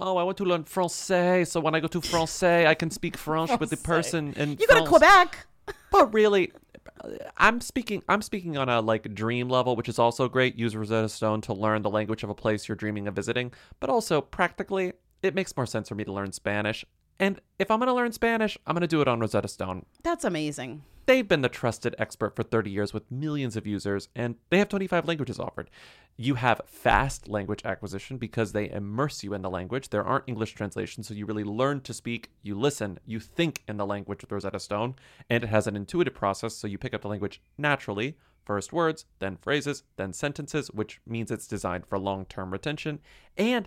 Oh, I want to learn Francais, so when I go to Francais, I can speak French with the person in You go to Quebec. But really, I'm speaking. I'm speaking on a like dream level, which is also great. Use Rosetta Stone to learn the language of a place you're dreaming of visiting. But also practically, it makes more sense for me to learn Spanish. And if I'm going to learn Spanish, I'm going to do it on Rosetta Stone. That's amazing. They've been the trusted expert for 30 years with millions of users, and they have 25 languages offered. You have fast language acquisition because they immerse you in the language. There aren't English translations, so you really learn to speak, you listen, you think in the language with Rosetta Stone, and it has an intuitive process, so you pick up the language naturally. First words, then phrases, then sentences, which means it's designed for long term retention. And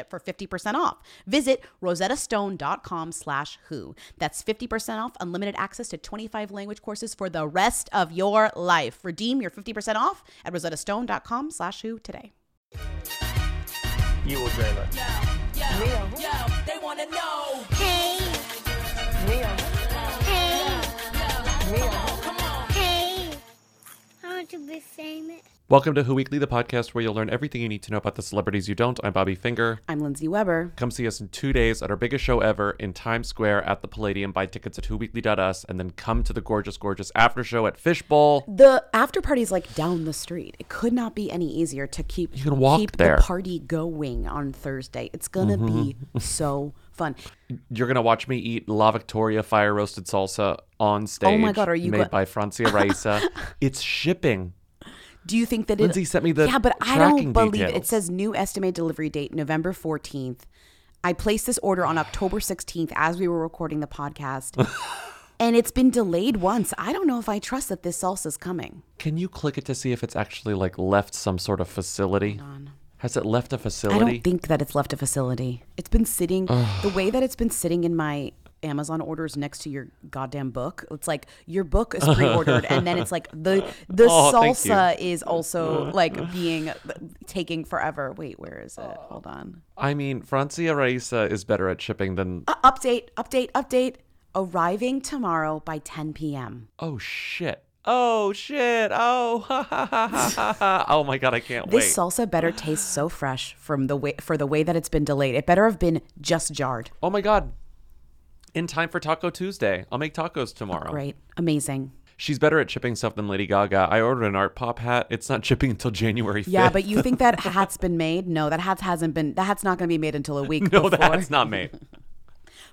for 50% off. Visit rosettastone.com slash who. That's 50% off unlimited access to 25 language courses for the rest of your life. Redeem your 50% off at rosettastone.com slash who today. You will dream it. they wanna know. To be famous. Welcome to Who Weekly, the podcast where you'll learn everything you need to know about the celebrities you don't. I'm Bobby Finger. I'm Lindsay Weber. Come see us in two days at our biggest show ever in Times Square at the Palladium. Buy tickets at whoweekly.us and then come to the gorgeous, gorgeous after show at Fishbowl. The after party's like down the street. It could not be any easier to keep You can walk keep there. the party going on Thursday. It's gonna be mm-hmm. so fun. You're gonna watch me eat La Victoria fire roasted salsa on stage. Oh my God, are you made go- by Francia Raisa? it's shipping. Do you think that it? Lindsay sent me the yeah, but I don't believe it. It says new estimated delivery date November fourteenth. I placed this order on October sixteenth as we were recording the podcast, and it's been delayed once. I don't know if I trust that this salsa's coming. Can you click it to see if it's actually like left some sort of facility? Has it left a facility? I don't think that it's left a facility. It's been sitting the way that it's been sitting in my Amazon orders next to your goddamn book. It's like your book is pre-ordered, and then it's like the the Oh, salsa is also like being taking forever. Wait, where is it? Hold on. I mean, Francia Raisa is better at shipping than. Uh, update, update, update. Arriving tomorrow by 10 p.m. Oh shit! Oh shit! Oh ha ha ha ha ha! Oh my god! I can't wait. This salsa better taste so fresh from the way for the way that it's been delayed. It better have been just jarred. oh my god! In time for Taco Tuesday. I'll make tacos tomorrow. Great, amazing. She's better at chipping stuff than Lady Gaga. I ordered an art pop hat. It's not chipping until January 5th. Yeah, but you think that hat's been made? No, that hat hasn't been. That hat's not going to be made until a week no, before. that's not made.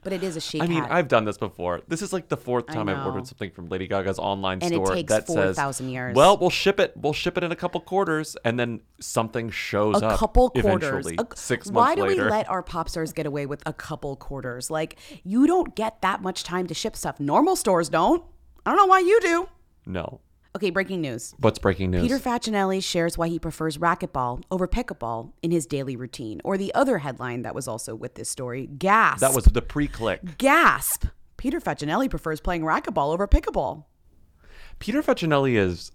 But it is a chic I mean, hat. I've done this before. This is like the fourth time I've ordered something from Lady Gaga's online And it store takes that says 4,000 years. Well, we'll ship it. We'll ship it in a couple quarters, and then something shows a up. A couple quarters. A- six Why do later. we let our pop stars get away with a couple quarters? Like you don't get that much time to ship stuff. Normal stores don't. I don't know why you do. no. Okay, breaking news. What's breaking news? Peter Facinelli shares why he prefers racquetball over pickleball in his daily routine. Or the other headline that was also with this story: gasp. that was the pre-click. gasp. Peter Facinelli prefers playing racquetball over pickleball. Peter Facinelli is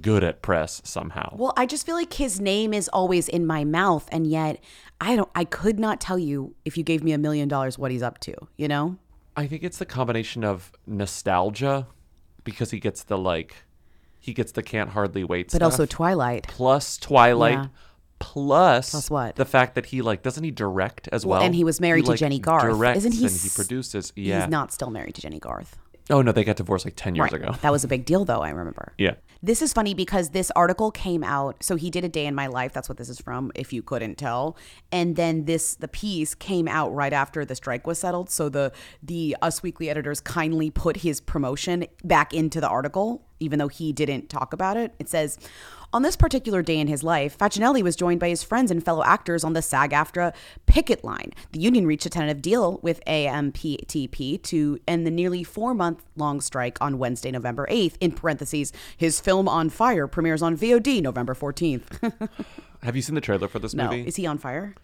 good at press somehow. Well, I just feel like his name is always in my mouth, and yet I don't. I could not tell you if you gave me a million dollars what he's up to. You know? I think it's the combination of nostalgia, because he gets the like, he gets the can't hardly wait But stuff, also Twilight. plus Twilight. Yeah. Plus, Plus what? The fact that he like doesn't he direct as Well, well? and he was married to like, Jennie Garth. Directs Isn't he and he produces. Yeah, He's not still married to Jennie Garth. Oh no, they got divorced like ten years Right. ago. That was a big deal, though. I remember. Yeah. This is funny because this article came out. So he did a day in my life. That's what this is from, if you couldn't tell. And then this, the piece came out right after the strike was settled. So the the Us Weekly editors kindly put his promotion back into the article, even though he didn't talk about it. It says. On this particular day in his life, Facinelli was joined by his friends and fellow actors on the SAG-AFTRA picket line. The union reached a tentative deal with AMPTP to end the nearly four-month-long strike on Wednesday, November 8th. In parentheses, his film On Fire premieres on VOD November 14th. Have you seen the trailer for this no, movie? is he on fire?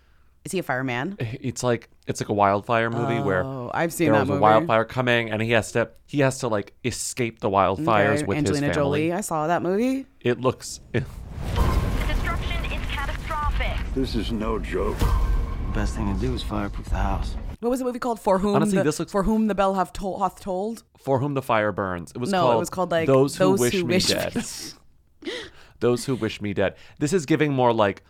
Is he a fireman? it's like it's like a wildfire movie where Oh, I've seen there that was movie. a wildfire coming and he has to he has to like escape the wildfires Okay, with Angelina his family. Jolie. I saw that movie. It looks it, Destruction is catastrophic. This is no joke. The best thing to do is fireproof the house. What was the movie called? For whom Honestly, the, this looks- for whom the bell have told hath told. for whom the fire burns. It was No, called it was called like Those Who Wish Who Me Wish Dead. Those Who Wish Me Dead. This is giving more like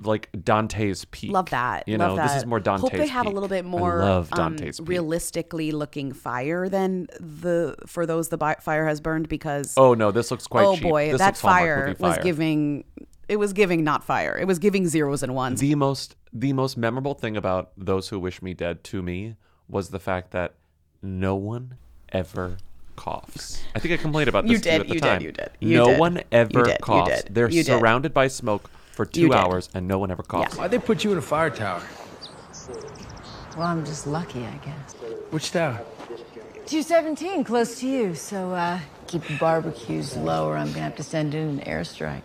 like Dante's Peak. Love that. You love know, this is more Dante's Hope they have a little bit I more love um, Dante's Peak. realistically looking fire than the for those the bi- fire has burned because Oh no, this looks quite oh cheap. boy This that Hallmark fire was giving it was giving not fire it was giving zeros and ones. the most the most memorable thing about Those Who Wish Me Dead to me was the fact that no one ever coughs. I think I complained about this You did, at the you did, time. you did, you no did. one ever You did, coughs. did, They're did. surrounded by smoke for two hours and no one ever coughs. Why'd they put you in a fire tower? Well, I'm just lucky, I guess. Which tower? 217, close to you. So, uh, keep the barbecues low or I'm gonna have to send in an airstrike.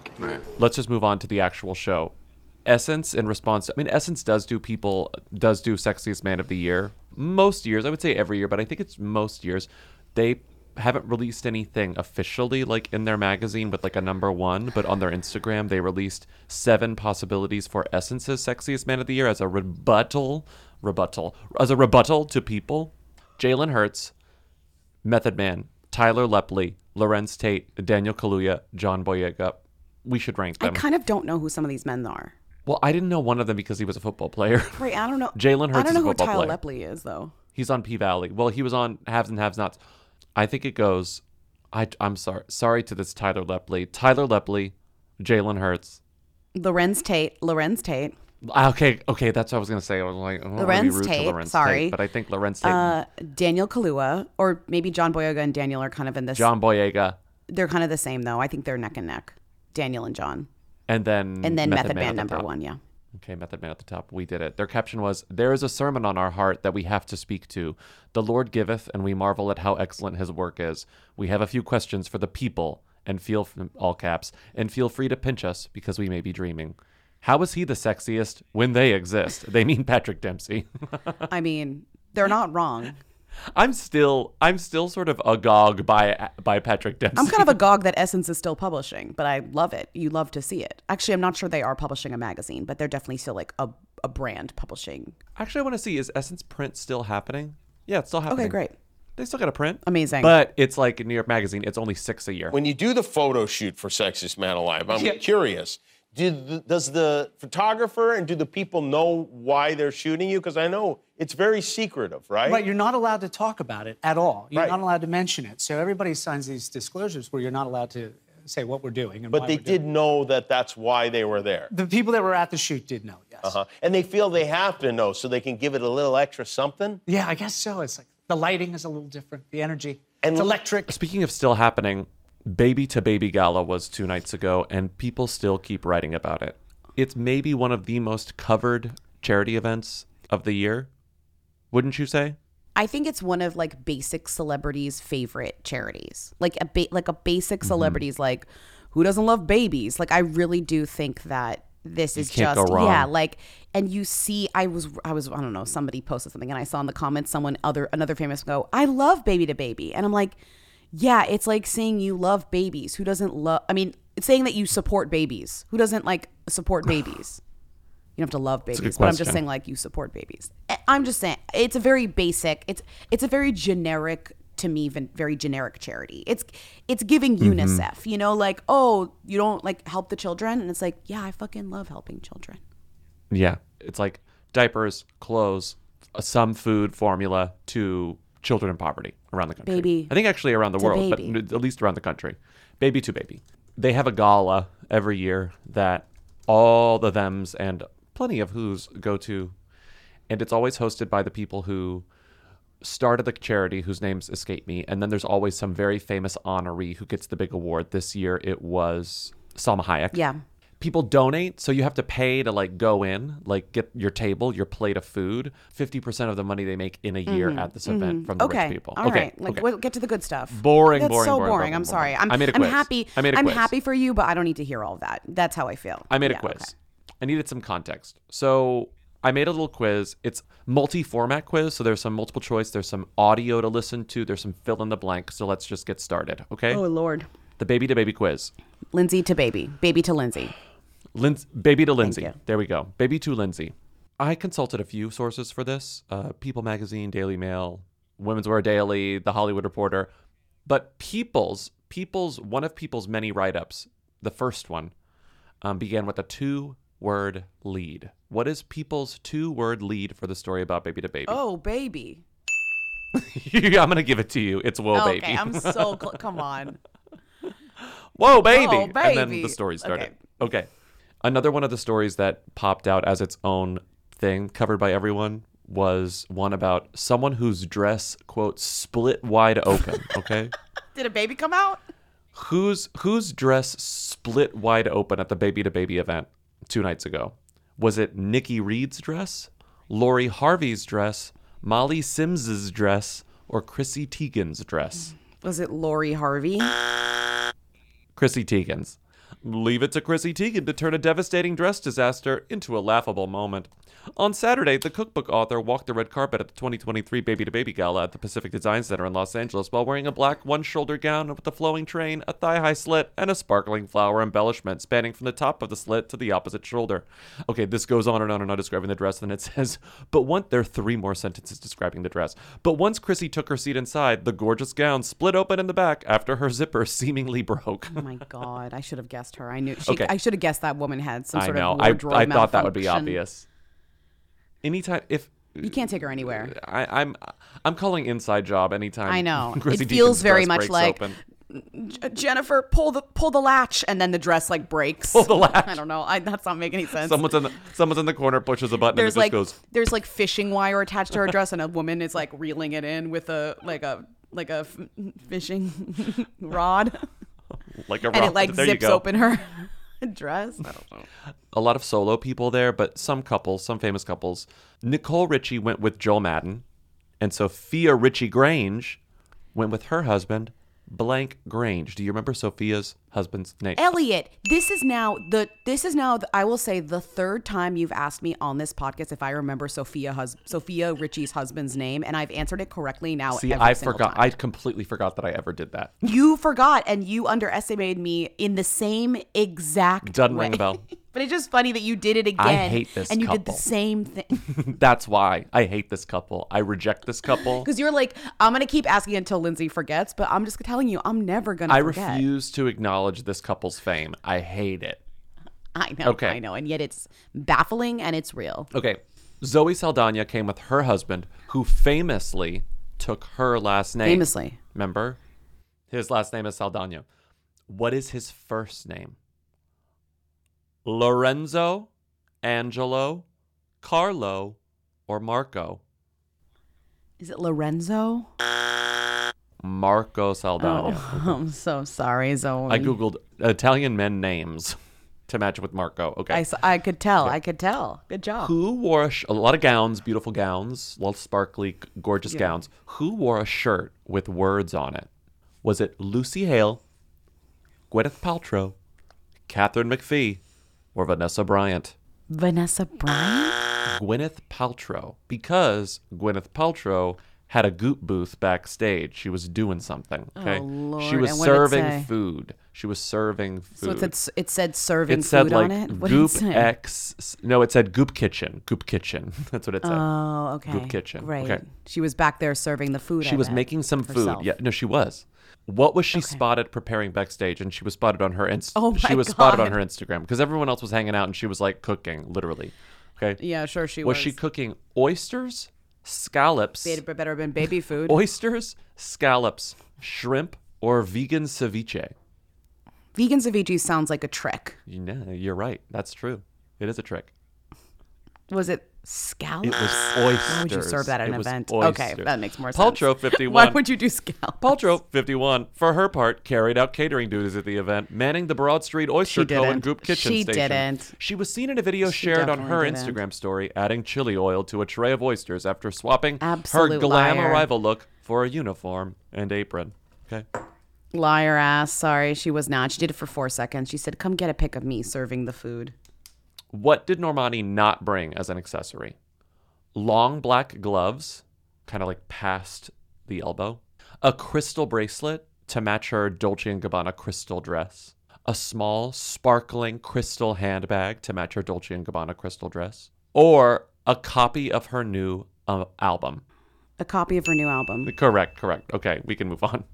let's just move on to the actual show. Essence in response, I mean, Essence does do people does do sexiest man of the year most years. I would say every year, but I think it's most years. They haven't released anything officially like in their magazine with like a number one, but on their Instagram they released seven possibilities for Essence's sexiest man of the year as a rebuttal, rebuttal, as a rebuttal to people. Jalen Hurts, Method Man, Tyler Lepley, Larenz Tate, Daniel Kaluuya, John Boyega. We should rank them. I kind of don't know who some of these men are. Well, I didn't know one of them because he was a football player. Right, I don't know. Jalen Hurts. I don't know who Tyler player. Lepley is though. He's on P Valley. Well, he was on Haves and Haves Nots. I think it goes. I I'm sorry. Sorry to this Tyler Lepley. Tyler Lepley, Jalen Hurts. Larenz Tate. Larenz Tate. Ah, Okay, okay, that's what I was gonna say. I was like, I don't wanna be Larenz rude to Tate, Larenz sorry. Tate, but I think Larenz Tate, Uh, Daniel Kaluuya, or maybe John Boyega and Daniel are kind of in this. John Boyega, They're kind of the same though. I think they're neck and neck. Daniel and John, and then and then Method, Man Man number one. Yeah. Okay, Method Man at the top. We did it. Their caption was There is a sermon on our heart that we have to speak to. The Lord giveth, and we marvel at how excellent his work is. We have a few questions for the people, and feel, all caps, and feel free to pinch us because we may be dreaming. How is he the sexiest when they exist? They mean Patrick Dempsey. I mean, they're not wrong. I'm still, I'm still sort of agog by by Patrick Dempsey. I'm kind of agog that Essence is still publishing, but I love it. You love to see it. Actually, I'm not sure they are publishing a magazine, but they're definitely still like a, a brand publishing. Actually, I want to see is Essence print still happening? Yeah, it's still happening. Okay, great. They still got a print. Amazing. But it's like in New York Magazine. It's only six a year. When you do the photo shoot for Sexiest Man Alive, I'm curious. Do the, does the photographer and do the people know why they're shooting you? Because I know it's very secretive, right? Right, you're not allowed to talk about it at all. You're Right. not allowed to mention it. So everybody signs these disclosures where you're not allowed to say what we're doing. And But why they we're doing did know that that's why they were there. The people that were at the shoot did know. Yes. Uh-huh. And they feel they have to know so they can give it a little extra something. Yeah, I guess so. It's like the lighting is a little different. The energy. And it's electric. Speaking of still happening, Baby to Baby Gala was two nights ago, and people still keep writing about it. It's maybe one of the most covered charity events of the year. Wouldn't you say? I think it's one of like basic celebrities' favorite charities. Like a ba- like a basic Mm-hmm. celebrities like who doesn't love babies? Like I really do think that this is can't just yeah, like and you see I was I was I don't know, somebody posted something and I saw in the comments someone other another famous go, "I love baby to baby." And I'm like, yeah, it's like saying you love babies. Who doesn't love I mean, it's saying that you support babies. Who doesn't like support babies? You don't have to love babies, but I'm just saying like you support babies. I- I'm just saying it's a very basic. It's it's a very generic to me, very generic charity. It's it's giving Mm-hmm. UNICEF, you know, like oh you don't like help the children, and it's like yeah, I fucking love helping children. Yeah. It's like diapers, clothes, uh, some food formula to children in poverty around the country. Baby I think actually around the world, but baby. n- at least around the country. Baby to baby. They have a gala every year that all the thems and plenty of who's go to, and it's always hosted by the people who started the charity whose names escape me, and then there's always some very famous honoree who gets the big award. This year it was Salma Hayek. Yeah. People donate, so you have to pay to like go in, like get your table, your plate of food. Fifty percent of the money they make in a year at this event from the Mm-hmm. okay. rich people. All okay, right. Like okay. we'll get to the good stuff. Boring, That's boring, so boring, boring. boring, I'm sorry. I'm I made a I'm quiz. happy. I made a I'm quiz. happy for you, but I don't need to hear all of that. That's how I feel. I made a quiz. okay. I needed some context. So I made a little quiz. It's multi-format quiz, so there's some multiple choice, there's some audio to listen to, there's some fill in the blank. So let's just get started, okay? Oh Lord. The baby to baby quiz. Lindsay to baby. Baby to Lindsay. Linds- baby to Lindsay. There we go. Baby to Lindsay. I consulted a few sources for this uh, People Magazine, Daily Mail, Women's Wear Daily, The Hollywood Reporter. But People's, People's, one of People's many write ups, the first one, um, began with a two word lead. What is People's two word lead for the story about Baby to Baby? Oh baby. I'm going to give it to you. It's Whoa baby. okay, Baby. I'm so cl- come on. Whoa, baby. Whoa, And then the story started. Okay. Okay. Another one of the stories that popped out as its own thing, covered by everyone, was one about someone whose dress, quote, split wide open. Okay. Did a baby come out? whose whose dress split wide open at the baby to baby event two nights ago? Was it Nikki Reed's dress, Lori Harvey's dress, Molly Sims's dress, or Chrissy Teigen's dress? Was it Lori Harvey? Chrissy Teigen's. Leave it to Chrissy Teigen to turn a devastating dress disaster into a laughable moment. On Saturday, the cookbook author walked the red carpet at the 2023 Baby to Baby Gala at the Pacific Design Center in Los Angeles while wearing a black one shoulder gown with a flowing train, a thigh high slit, and a sparkling flower embellishment spanning from the top of the slit to the opposite shoulder. Okay, this goes on and on and on describing the dress, then it says, but once there are three more sentences describing the dress. But once Chrissy took her seat inside, the gorgeous gown split open in the back after her zipper seemingly broke. Oh my god, I should have guessed her. I knew she Okay. I should have guessed that woman had some I sort know. of I, wardrobe I thought that would be obvious. Anytime if You can't take her anywhere. I, I'm I'm calling inside job anytime. I know. Chrissy it feels Teigen's very much like open. Jennifer, pull the pull the latch, and then the dress like breaks. Pull the latch. I don't know. I, that's not making any sense. someone's in the someone's in the corner pushes a button there's and it like just goes there's like fishing wire attached to her dress, and a woman is like reeling it in with a like a like a f- fishing rod, like a and it like there zips open her dress. I don't know. A lot of solo people there, but some couples, some famous couples. Nicole Richie went with Joel Madden, and Sofia Richie Grainge went with her husband, Blank Grainge. Do you remember Sofia's husband's name? Elliot, this is now the this is now the, I will say the third time you've asked me on this podcast if I remember Sofia hus- Sofia Richie's husband's name, and I've answered it correctly now. See, I forgot. time. I completely forgot that I ever did that. You forgot, and you underestimated me in the same exact. Doesn't ring a bell. But it's just funny that you did it again. I hate this And you did the same thing That's why I hate this couple. I reject this couple. because you're like, I'm gonna keep asking until Lindsay forgets, but I'm just telling you, I'm never gonna. I forget. refuse to acknowledge this couple's fame. I hate it. I know. Okay. I know, and yet it's baffling and it's real. Okay. Zoe Saldana came with her husband, who famously took her last name. Famously. Remember? His last name is Saldana. What is his first name? Lorenzo, Angelo, Carlo, or Marco? Is it Lorenzo? Marco Saldana. Oh, I'm so sorry, Zoe. I googled Italian men names to match with Marco. Okay. I could tell. I could tell. Good job. Who wore a, sh- a lot of gowns, beautiful gowns, a lot of sparkly, gorgeous Yeah. gowns? Who wore a shirt with words on it? Was it Lucy Hale, Gwyneth Paltrow, Katharine McPhee, or Vanessa Bryant? Vanessa Bryant? Gwyneth Paltrow, because Gwyneth Paltrow had a goop booth backstage. She was doing something. Oh, okay, Oh, Lord. she was And what did it serving food. She was serving food. So it said, it said serving it said food like on it? What did Goop it? X. No, it said Goop Kitchen. Goop Kitchen. That's what it said. Oh, okay. Goop Kitchen. Right. Okay. She was back there serving the food. She I was bet, making some herself. food. Yeah, no, she was. What was she spotted preparing backstage? And she was spotted on her Inst- Oh She my was spotted on her Instagram because everyone else was hanging out and she was like cooking, literally. Okay. Yeah, sure she Was was. she cooking oysters, scallops, Better, better than baby food. oysters, scallops, shrimp, or vegan ceviche? Vegan ceviche sounds like a trick. Yeah, you're right. That's true. It is a trick. Was it scallops? It was oysters. Why would you serve that at It an was event? Okay, oysters. that makes more sense. Paltrow 51. Why would you do scallops? Paltrow 51, for her part, carried out catering duties at the event, manning the Broad Street Oyster She Co. and. Goop Kitchen She Station. didn't. She was seen in a video She shared on her didn't. Instagram story, adding chili oil to a tray of oysters after swapping her glam liar. arrival look for a uniform and apron. Okay. Liar ass. Sorry, she was not. She did it for four seconds. She said, "Come get a pic of me serving the food." What did Normani not bring as an accessory? Long black gloves, kind of like past the elbow, a crystal bracelet to match her Dolce & Gabbana crystal dress, a small, sparkling crystal handbag to match her Dolce & Gabbana crystal dress, or a copy of her new uh, album. A copy of her new album. Correct, correct. Okay, we can move on.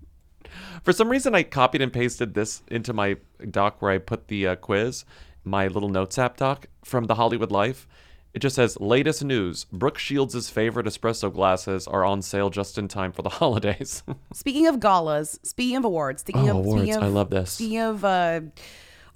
For some reason, I copied and pasted this into my doc where I put the uh, quiz, my little notes app doc from the Hollywood Life. It just says latest news: Brooke Shields' favorite espresso glasses are on sale just in time for the holidays. Speaking of galas, speaking of awards, speaking Oh, of awards. speaking of I love this. Speaking of uh,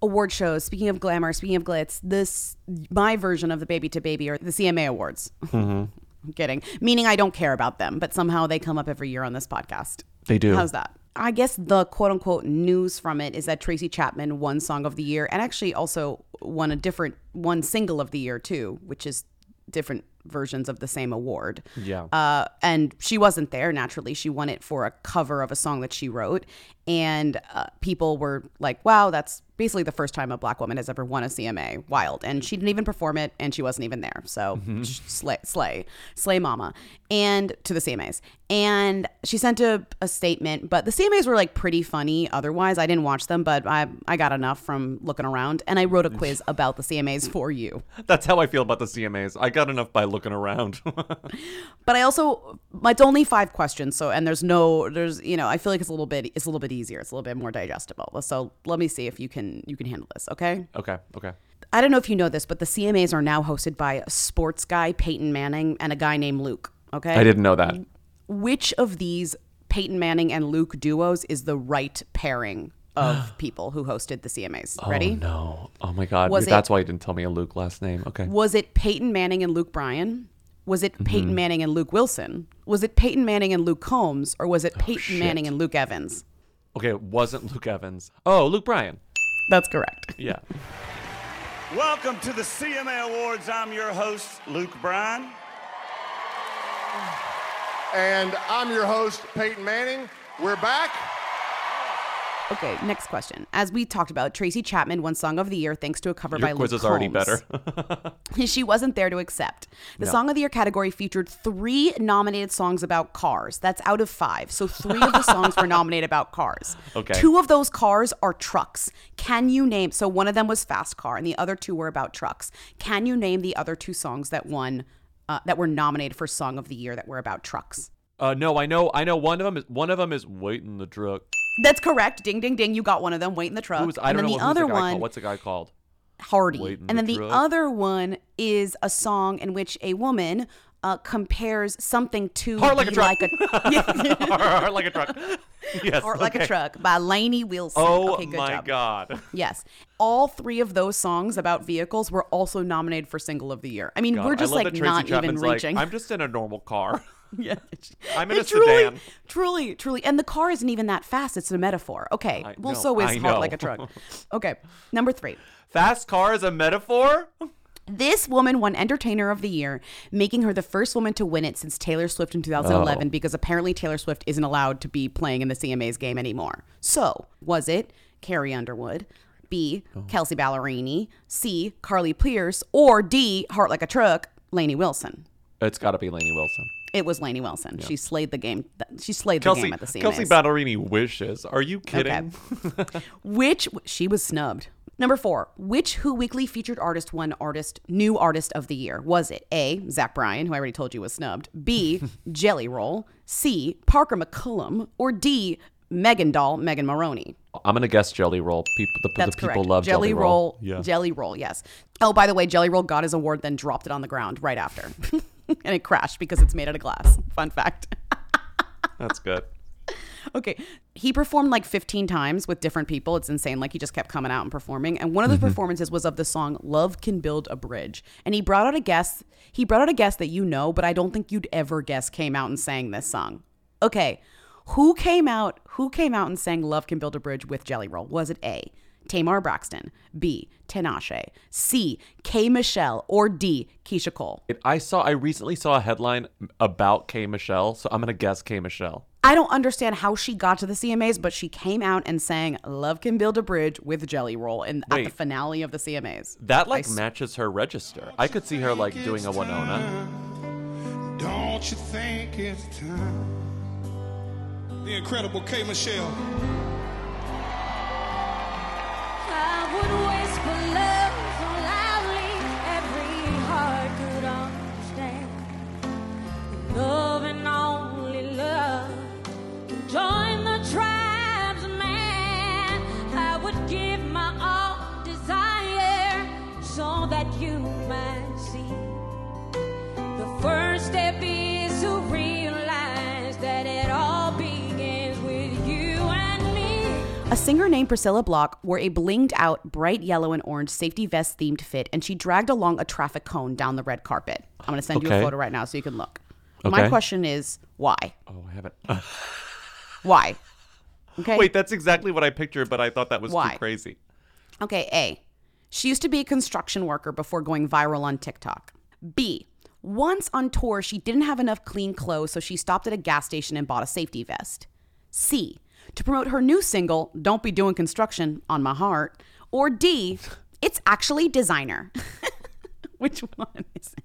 award shows, speaking of glamour, speaking of glitz, this my version of the baby to baby or the CMA awards. Mm-hmm. I'm kidding. Meaning I don't care about them, but somehow they come up every year on this podcast. They do. How's that? I guess the quote unquote news from it is that Tracy Chapman won Song of the Year and actually also won a different one single of the year too, which is different versions of the same award. Yeah. Uh, and she wasn't there naturally. She won it for a cover of a song that she wrote. And uh, people were like, wow, that's basically the first time a black woman has ever won a CMA. Wild. And she didn't even perform it and she wasn't even there. So Mhm. slay, slay, slay mama. And to the CMAs. And she sent a, a statement, but the CMAs were like pretty funny otherwise. I didn't watch them, but I, I got enough from looking around. And I wrote a quiz about the CMAs for you. That's how I feel about the CMAs. I got enough by looking around. But I also it's only five questions, so and there's no there's you know I feel like it's a little bit it's a little bit easier, it's a little bit more digestible. So let me see if you can you can handle this, okay? okay, okay. I don't know if you know this, but the CMAs are now hosted by a sports guy Peyton Manning and a guy named Luke. Okay, I didn't know that. Which of these Peyton Manning and Luke duos is the right pairing of people who hosted the CMAs? Ready? Oh no! Oh my God! Was That's it- why you didn't tell me a Luke last name. Okay. Was it Peyton Manning and Luke Bryan? Was it Peyton Mhm. Manning and Luke Wilson? Was it Peyton Manning and Luke Combs? Or was it Peyton Oh, shit. Manning and Luke Evans? Okay, it wasn't Luke Evans. Oh, Luke Bryan. That's correct. Yeah. Welcome to the CMA Awards. I'm your host, Luke Bryan. And I'm your host, Peyton Manning. We're back. Okay, next question. As we talked about, Tracy Chapman won Song of the Year thanks to a cover Your by quiz Luke is already Combs. better. she wasn't there to accept. The No. Song of the Year category featured three nominated songs about cars. That's out of five. So three of the songs were nominated about cars. Okay. Two of those cars are trucks. Can you name? So one of them was Fast Car, and the other two were about trucks. Can you name the other two songs that won, uh, that were nominated for Song of the Year that were about trucks? Uh, no, I know. I know. One of them is one of them is waiting the truck. That's correct. Ding, ding, ding. You got one of them. Wait in the truck. Who's, I and don't then know the other the one. called. What's the guy called? Hardy. Wait in and the then the truck. other one is a song in which a woman uh, compares something to Heart like a truck. a Heart like a truck. Yes. Heart like a truck by Lainey Wilson. Oh okay, good my job. God. Yes. All three of those songs about vehicles were also nominated for single of the year. I mean, God, we're just like not even Chapman's like, reaching. I'm just in a normal car. yeah. I'm in a truly, sedan. truly, truly. And the car isn't even that fast. It's a metaphor. Okay. I well, know, so is Heart. Like a Truck. Okay. Number three. Fast car is a metaphor. This woman won Entertainer of the Year, making her the first woman to win it since Taylor Swift in 2011 Oh. because apparently Taylor Swift isn't allowed to be playing in the CMA's game anymore. So, was it Carrie Underwood, B, Oh. Kelsea Ballerini, C, Carly Pearce, or D, Heart Like a Truck, Lainey Wilson? It's got to be Lainey Wilson. It was Lainey Wilson. She slayed the game. She slayed the game at the CMAs. Kelsea Ballerini wishes. Are you kidding? Which she was snubbed. Number four, which Who Weekly featured artist won artist new artist of the year? Was it A. Zach Bryan, who I already told you was snubbed, B. Jelly Roll, C. Parker McCollum, or D. Megan Doll, Megan Moroney? I'm gonna guess Jelly Roll. People, the, That's the people correct. love Jelly, roll. Yeah. Jelly Roll, yes. Oh, by the way, Jelly Roll got his award, then dropped it on the ground right after. and it crashed because it's made out of glass. Fun fact. That's good. Okay. He performed like 15 times with different people. It's insane. Like he just kept coming out and performing. And one of the mm-hmm. performances was of the song Love Can Build a Bridge. And he brought out a guest. He brought out a guest that you know, but I don't think you'd ever guess came out and sang this song. Okay. Who came out who came out and sang Love Can Build a Bridge with Jelly Roll? Was it A. Tamar Braxton, B. Tinashe, C. K. Michelle, or D. Keyshia Cole? It- I saw. I recently saw a headline about K Michelle, so I'm gonna guess K Michelle. I don't understand how she got to the CMAs, but she came out and sang "Love Can Build a Bridge" with Jelly Roll in at the finale of the CMAs. That like I s- matches her register. I could see her like doing a Winona. Don't you think it's time? The incredible K. Michelle. That you might see. The first step singer named Priscilla Block wore a blinged out, bright yellow and orange safety vest themed fit, and she dragged along a traffic cone down the red carpet. I'm going to send you a photo right now so you can look. Okay. My question is why? Oh, I haven't. Why? Okay. Wait, that's exactly what I pictured, but I thought that was Why? too crazy. Okay, A. She used to be a construction worker before going viral on TikTok. B. Once on tour, she didn't have enough clean clothes, so she stopped at a gas station and bought a safety vest. C. To promote her new single, Don't Be Doing Construction on My Heart. Or D. It's actually designer. Which one is it?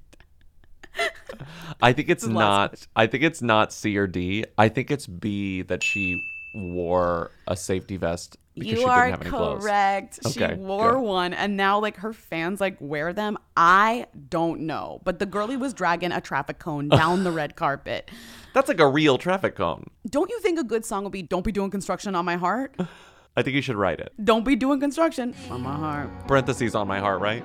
I think it's This is the last not. I think it's not C or D. I think it's B that she wore a safety vest You are didn't have any clothes. correct. Okay, she wore good. one, and now like her fans like wear them. I don't know, but the girlie was dragging a traffic cone down the red carpet. That's like a real traffic cone. Don't you think a good song would be "Don't be doing construction on my heart"? I think you should write it. Don't be doing construction on my heart. Parentheses on my heart, right?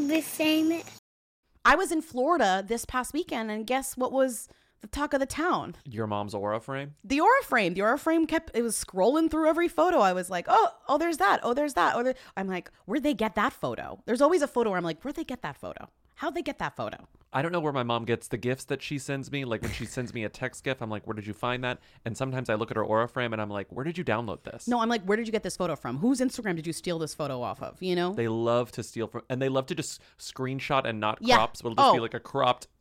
To be famous. I was in Florida this past weekend, and guess what was the talk of the town? Your mom's aura frame. The aura frame. The aura frame kept it was scrolling through every photo. I was like, oh, oh, there's that. Oh, there's that. Oh, there. I'm like, where'd they get that photo? There's always a photo where I'm like, where'd they get that photo? How'd they get that photo? I don't know where my mom gets the gifts that she sends me. Like when she sends me a text gift, I'm like, where did you find that? And sometimes I look at her aura frame and I'm like, where did you download this? No, I'm like, where did you get this photo from? Whose Instagram did you steal this photo off of? You know? They love to steal from, and they love to just screenshot and not Yeah. crop. So it'll just be Oh. like a cropped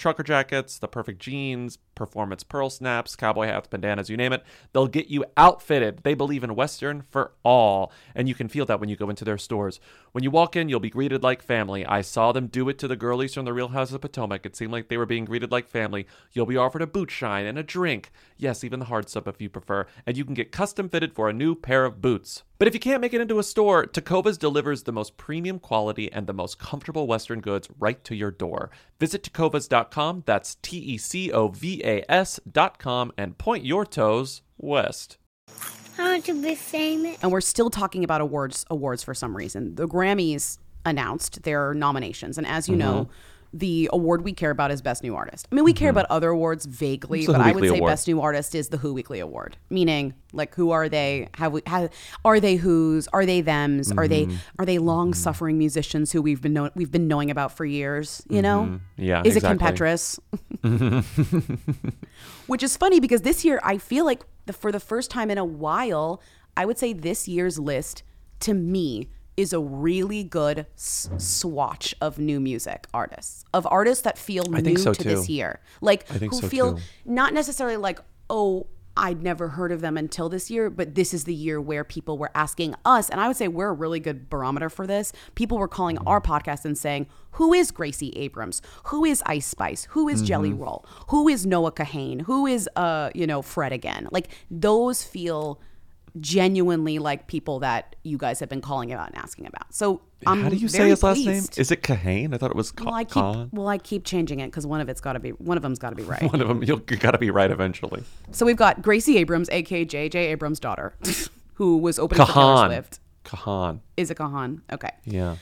trucker jackets, the perfect jeans, performance pearl snaps, cowboy hats, bandanas, you name it. They'll get you outfitted. They believe in Western for all. And you can feel that when you go into their stores. When you walk in, you'll be greeted like family. I saw them do it to the girlies from the Real House of Potomac. It seemed like they were being greeted like family. You'll be offered a boot shine and a drink. Yes, even the hard stuff if you prefer. And you can get custom fitted for a new pair of boots. But if you can't make it into a store, Tecovas delivers the most premium quality and the most comfortable Western goods right to your door. Visit tecovas.com, that's T E C O V A S.com, and point your toes west. I want to be famous. and we're still talking about awards awards for some reason. The Grammys announced their nominations, and as you know, Mm-hmm. The award we care about is Best New Artist. I mean, we care about other awards vaguely, but I would say Award. Best New Artist is the Who Weekly Award. Meaning, like, who are they? Have we? Have, are they who's? Are they them's? Are they are they long suffering musicians who we've been know, we've been knowing about for years? You know? Mhm. Yeah, Is it Kim. Petras? Which is funny because this year I feel like the, for the first time in a while, I would say this year's list to me is a really good s- swatch of new music artists, of artists that feel new so to this year. Like who so feel too. not necessarily like, oh, I'd never heard of them until this year, but this is the year where people were asking us, and I would say we're a really good barometer for this. People were calling our podcast and saying, Who is Gracie Abrams? Who is Ice Spice? Who is Jelly Mhm. Roll? Who is Noah Kahane? Who is uh, you know, Fred again? Like those feel genuinely like people that you guys have been calling about and asking about. So I'm How do you say his last pleased. name? Is it Kahane? I thought it was Ka- Well, I keep Khan. well, I keep changing it because one of it's got to be one of them's got to be right. One of them, you'll, you got to be right eventually. So we've got Gracie Abrams, aka JJ Abrams' daughter, who was opening for Taylor Swift. Kahan. Is it Kahan? Okay. Yeah.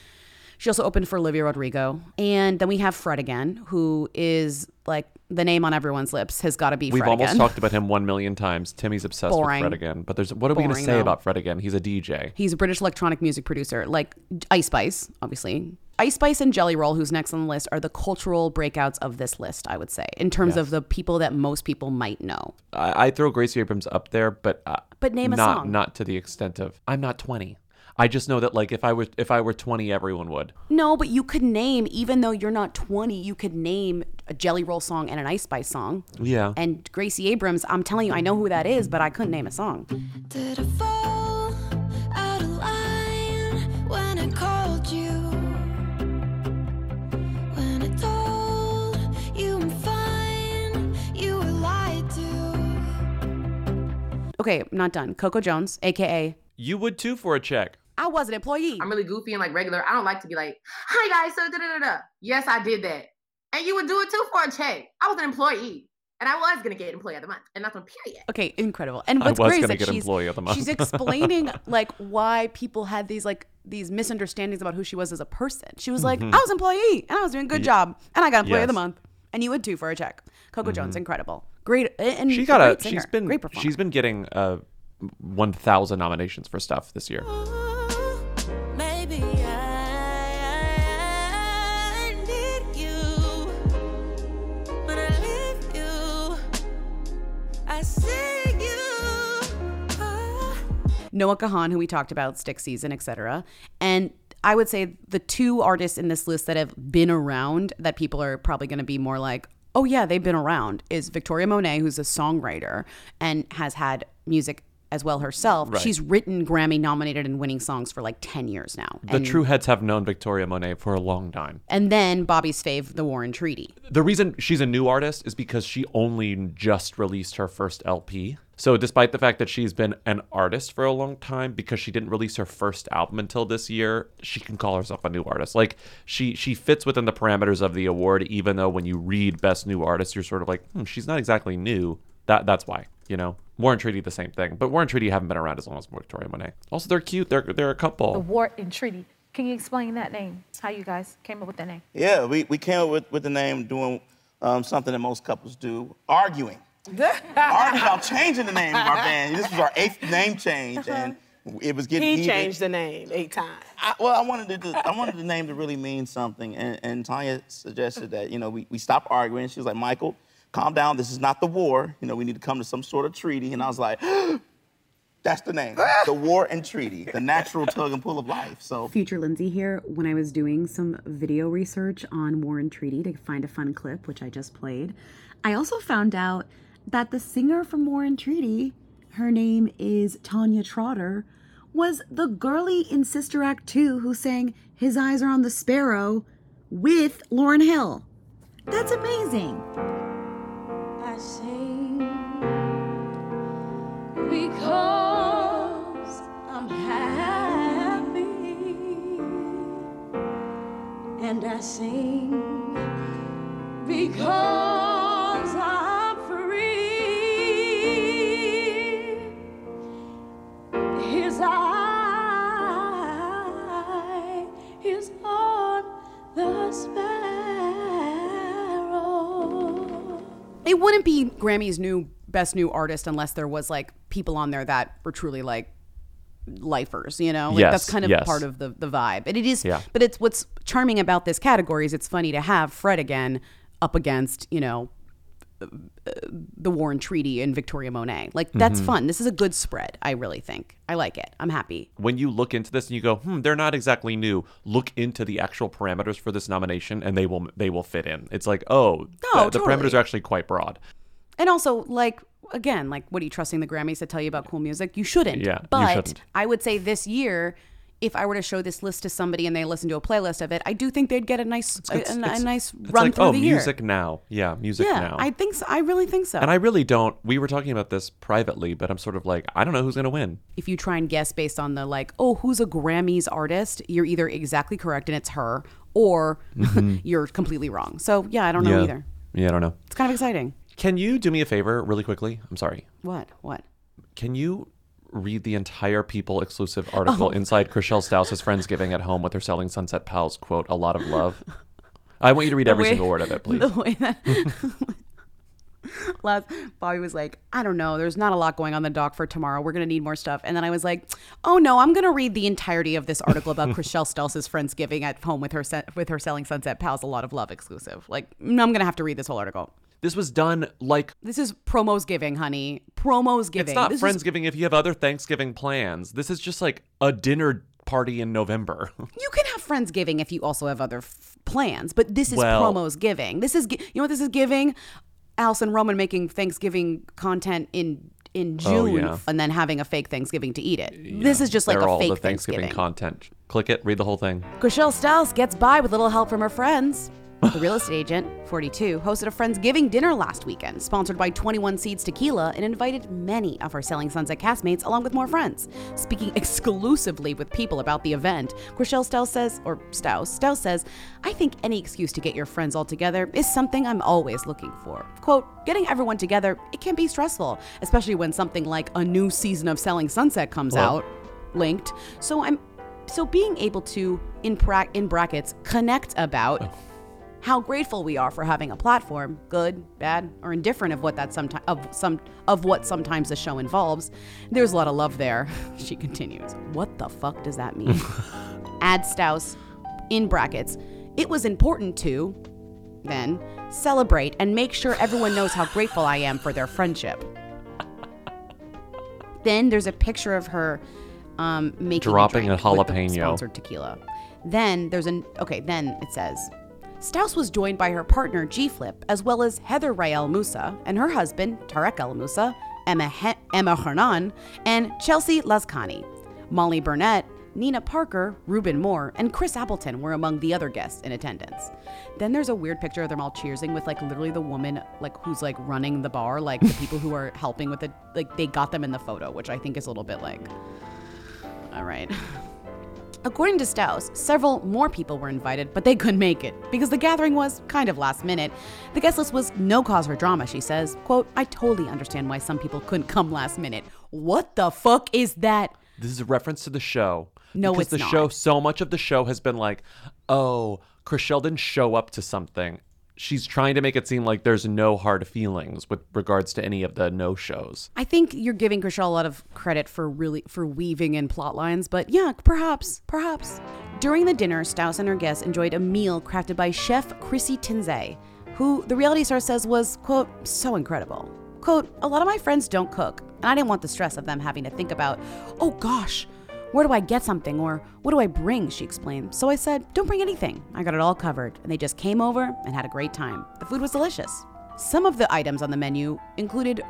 She also opened for Olivia Rodrigo. And then we have Fred again, who is like the name on everyone's lips has got to be We've Fred almost again. talked about him one million times. Timmy's obsessed Boring. with Fred again. But there's what are we going to say though. about Fred again? He's a DJ. He's a British electronic music producer, like Ice Spice, obviously. Ice Spice and Jelly Roll, who's next on the list, are the cultural breakouts of this list, I would say, in terms Yes. of the people that most people might know. I, I throw Gracie Abrams up there, but uh, But name a not song. not to the extent of I'm not 20. I just know that like if I were if I were 20, everyone would. No, but you could name, even though you're not 20, you could name a Jelly Roll song and an Ice Spice song. Yeah. And Gracie Abrams, I'm telling you, I know who that is, but I couldn't name a song. Did I fall out of line when I called you? When I told you I'm fine, you were lied to. Okay, I'm not done. Coco Jones, aka You would too for a check. I was an employee. I'm really goofy and like regular. I don't like to be like, hi guys, so da da da da. Yes, I did that. And you would do it too for a check. I was an employee. And I was gonna get employee of the month. And that's on period. Okay, incredible. And what's great is that get she's, employee of the month. she's explaining like why people had these like these misunderstandings about who she was as a person. She was like, Mhm. I was employee and I was doing a good Ye- job and I got employee of the month. And you would too for a check. Coco Jones, Mhm. incredible. Great and She got great a singer, she's been great performer. she's been getting uh 1000 nominations for stuff this year. Ah. Noah Kahan, who we talked about, Stick Season, etc. And I would say the two artists in this list that have been around that people are probably going to be more like, oh yeah, they've been around is Victoria Monet, who's a songwriter and has had music as well herself. Right. She's written Grammy nominated and winning songs for like 10 years now. The and, true heads have known Victoria Monet for a long time. And then Bobby's fave, The War and Treaty. The reason she's a new artist is because she only just released her first LP. So, despite the fact that she's been an artist for a long time, because she didn't release her first album until this year, she can call herself a new artist. Like she she fits within the parameters of the award, even though when you read Best New Artist, you're sort of like, hmm, she's not exactly new. That that's why, you know. War and Treaty, the same thing, but War and Treaty haven't been around as long as Victoria Monet. Also, they're cute. They're they're a couple. The couple. War and Treaty. Can you explain that name? How you guys came up with that name? Yeah, we, we came up with, with the name doing um, something that most couples do, arguing. arguing about changing the name of our band. This was our eighth name change, and it was getting He heated. changed the name eight times. I, well, I wanted to, I wanted the name to really mean something, and, and Tanya suggested that you know we, we stop arguing. She was like, Michael, calm down. This is not the war. You know, we need to come to some sort of treaty. And I was like, that's the name, the war and treaty, the natural tug and pull of life. So Future Lindsay here. When I was doing some video research on War and Treaty to find a fun clip, which I just played, I also found out that the singer from War and Treaty, her name is Tanya Trotter, was the girlie in Sister Act 2 who sang His Eyes Are on the Sparrow with Lauryn Hill. That's amazing. And I sing because It wouldn't be Grammy's new best new artist unless there was like people on there that were truly like lifers, you know? Like Yes, that's kind of yes. part of the the vibe. And it is Yeah. but it's what's charming about this category is it's funny to have Fred again up against, you know, the War and Treaty and Victoria Monet. Like that's Mhm. fun. This is a good spread, I really think. I like it. I'm happy. when you look into this and you go, hmm, they're not exactly new. Look into the actual parameters for this nomination, and they will they will fit in. It's like, oh, No, the, the parameters are actually quite broad. And also, like, again, like, what are you trusting the Grammys to tell you about cool music? You shouldn't. Yeah, you But shouldn't. I would say this year, if I were to show this list to somebody and they listen to a playlist of it, I do think they'd get a nice, a, a- a nice It's run like, through oh, the year. music now. Yeah, music yeah, now. I think so. I really think so. and I really don't. We were talking about this privately, but I'm sort of like, I don't know who's going to win. if you try and guess based on the like, oh, who's a Grammys artist, you're either exactly correct and it's her, or Mhm. you're completely wrong. So yeah, I don't know yeah. either. Yeah, I don't know. It's kind of exciting. Can you do me a favor really quickly? I'm sorry. What? What? Can you read the entire People exclusive article Oh. inside Chrishell Stause's Friendsgiving at home with her selling Sunset Pals quote, a lot of love? I want you to read The every way- single word of it, please. The way that last Bobby was like, I don't know, there's not a lot going on the dock for tomorrow. We're gonna need more stuff. And then I was like, Oh no, I'm gonna read the entirety of this article about Chrishell Stelz's Friendsgiving at home with her with her selling Sunset Pals, a lot of love exclusive. Like, no, I'm gonna have to read this whole article. This was done like This is promos giving, honey. Promos giving. It's not This is- Friendsgiving if you have other Thanksgiving plans. This is just like a dinner party in November. You can have Friendsgiving if you also have other f- plans, but this is Well- promos giving. This is gi- you know what this is giving? Alison Roman making Thanksgiving content in in Oh, June yeah. and then having a fake Thanksgiving to eat it. This is just like They're a all fake the Thanksgiving, Thanksgiving. content. Click it, read the whole thing. Chrishell Stiles gets by with little help from her friends. The real estate agent, 42, hosted a Friendsgiving dinner last weekend, sponsored by 21 Seeds Tequila, and invited many of her Selling Sunset castmates along with more friends. Speaking exclusively with people about the event, Chrishell Stiles says, or Stause, Stause says, I think any excuse to get your friends all together is something I'm always looking for. Quote, getting everyone together, it can be stressful, especially when something like a new season of Selling Sunset comes out linked. So I'm so being able to in pra- in brackets connect about how grateful we are for having a platform, good, bad, or indifferent of what that sometimes of some of what sometimes the show involves. There's a lot of love there. She continues. What the fuck does that mean? Add Stause in brackets. It was important to then celebrate and make sure everyone knows how grateful I am for their friendship. Then there's a picture of her um, making Dropping a, a drink with the jalapeno. sponsored tequila. Then there's an okay. Then it says Stause was joined by her partner G Flip, as well as Heather Rae El Moussa and her husband Tarek El Moussa, Emma he- Emma Hernan, and Chelsea Lazkani. Molly Burnett Nina Parker, Ruben Moore, and Chris Appleton were among the other guests in attendance. Then there's a weird picture of them all cheersing with like literally the woman like who's like running the bar, like the people who are helping with it, like they got them in the photo, which I think is a little bit like, all right. According to Stause, several more people were invited, but they couldn't make it because the gathering was kind of last minute. The guest list was no cause for drama, she says. Quote, I totally understand why some people couldn't come last minute. What the fuck is that? This is a reference to the show. No, because it's the not. show. So much of the show has been like, oh, Chris didn't show up to something. She's trying to make it seem like there's no hard feelings with regards to any of the no shows. I think you're giving Kershaw a lot of credit for really for weaving in plot lines, but yeah, perhaps, perhaps. During the dinner, Stause and her guests enjoyed a meal crafted by chef Chrissy Tinze, who the reality star says was, quote, so incredible. Quote, a lot of my friends don't cook, and I didn't want the stress of them having to think about, oh gosh, where do I get something or what do I bring? She explained. So I said, don't bring anything. I got it all covered. And they just came over and had a great time. The food was delicious. Some of the items on the menu included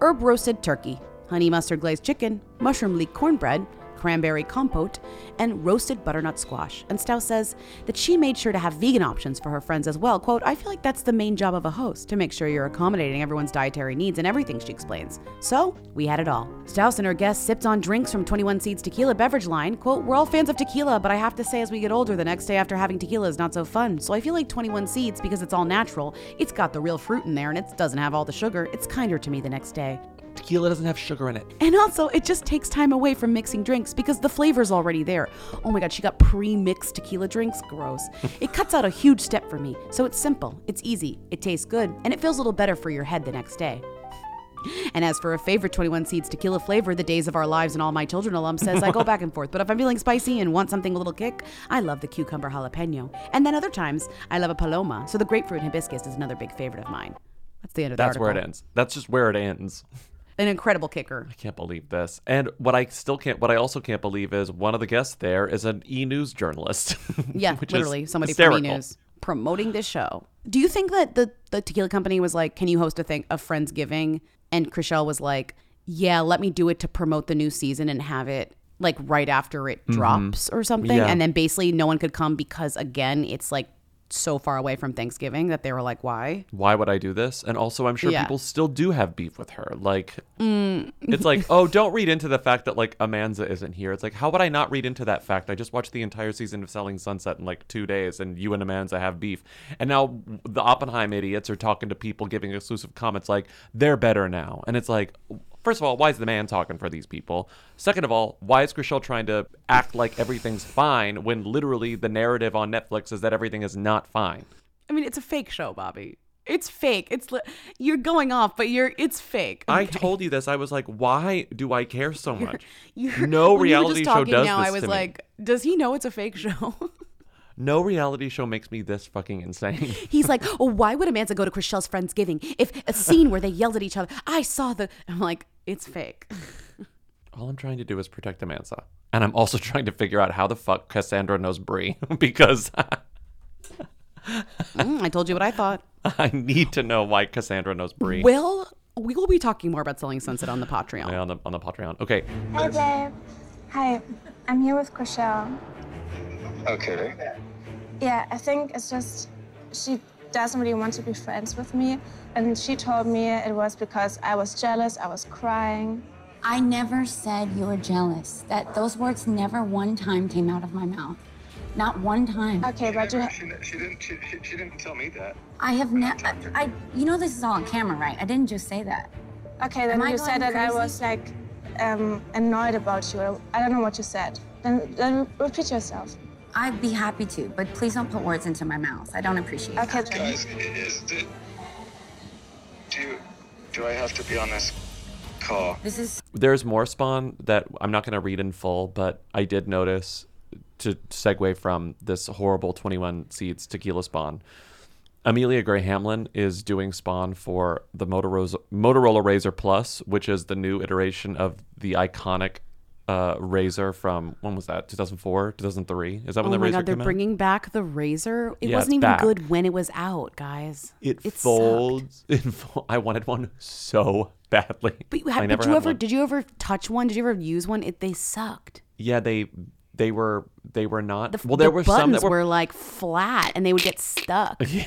herb roasted turkey, honey mustard glazed chicken, mushroom leek cornbread, cranberry compote, and roasted butternut squash. And Stause says that she made sure to have vegan options for her friends as well. Quote, I feel like that's the main job of a host, to make sure you're accommodating everyone's dietary needs and everything, she explains. So, we had it all. Stause and her guests sipped on drinks from 21 Seeds Tequila beverage line. Quote, we're all fans of tequila, but I have to say as we get older, the next day after having tequila is not so fun. So I feel like 21 Seeds, because it's all natural, it's got the real fruit in there and it doesn't have all the sugar, it's kinder to me the next day. Tequila doesn't have sugar in it. And also, it just takes time away from mixing drinks because the flavor's already there. Oh my god, she got pre mixed tequila drinks? Gross. it cuts out a huge step for me. So it's simple, it's easy, it tastes good, and it feels a little better for your head the next day. And as for a favorite 21 Seeds tequila flavor, the Days of Our Lives and All My Children alum says I go back and forth. But if I'm feeling spicy and want something a little kick, I love the cucumber jalapeno. And then other times, I love a paloma. So the grapefruit hibiscus is another big favorite of mine. That's the end of the That's where it ends. That's just where it ends. An incredible kicker. I can't believe this. And what I still can't, what I also can't believe is one of the guests there is an E News journalist. Yeah, which is literally somebody from E News promoting this show. Do you think that the the tequila company was like, "Can you host a thing a friendsgiving?" And Chrishell was like, "Yeah, let me do it to promote the new season and have it like right after it Mhm. drops or something." Yeah. And then basically no one could come because again, it's like so far away from Thanksgiving that they were like, "Why?" Why would I do this? And also, I'm sure Yeah. people still do have beef with her. Like, Mm. it's like, oh, don't read into the fact that like Amanza isn't here. It's like, how would I not read into that fact? I just watched the entire season of Selling Sunset in like two days, and you and Amanza have beef. And now the Oppenheim idiots are talking to people, giving exclusive comments like they're better now. And it's like, first of all, why is the man talking for these people? Second of all, why is Chrishell trying to act like everything's fine when literally the narrative on Netflix is that everything is not fine? I mean, it's a fake show, Bobby. It's fake. It's li- you're going off, but you're it's fake. I told you this. I was like, why do I care so much? You're- no when you were reality just show does now, this I was like, does he know it's a fake show? No reality show makes me this fucking insane. He's like, oh, why would Amanda go to Chrishell's Friendsgiving if a scene where they yelled at each other? I saw the. I'm like, it's fake. All I'm trying to do is protect Amanza. And I'm also trying to figure out how the fuck Cassandra knows Bre because Mm, I told you what I thought. I need to know why Cassandra knows Bre. Well, we will be talking more about Selling Sunset on the Patreon. Yeah, on the on the Patreon. Okay. Hey, babe. Hi, I'm here with Chrishell. Okay. Yeah, I think it's just she doesn't really want to be friends with me. And she told me it was because I was jealous, I was crying. I never said you were jealous. That those words never one time came out of my mouth. Not one time. Okay, but you. She, she didn't. She, she, she didn't tell me that. I have never. I, you know this is all on camera, right? I didn't just say that. Okay, then Am I you going said that I was like um, annoyed about you. I don't know what you said. Then, then repeat yourself. I'd be happy to, but please don't put words into my mouth. I don't appreciate Okay, that. Guys, is it? Do you, do I have to be on this call? This is There's more spawn that I'm not going to read in full, but I did notice to segue from this horrible 21 seeds tequila spawn. Amelia Gray Hamlin is doing spawn for the Motorola, Motorola Razr Plus, which is the new iteration of the iconic uh, Razr from when was that? 2004, 2003? Is that when oh the my Razr god, they're out? bringing back the Razr. It Yeah, wasn't even back. good when it was out, guys. It, sucked. folds. It fo- I wanted one so badly. But you I have, never did you had ever one. did you ever touch one? Did you ever use one? It they sucked. Yeah, they they were they were not. The, well, there the were buttons some that were, were like flat and they would get stuck. Yeah.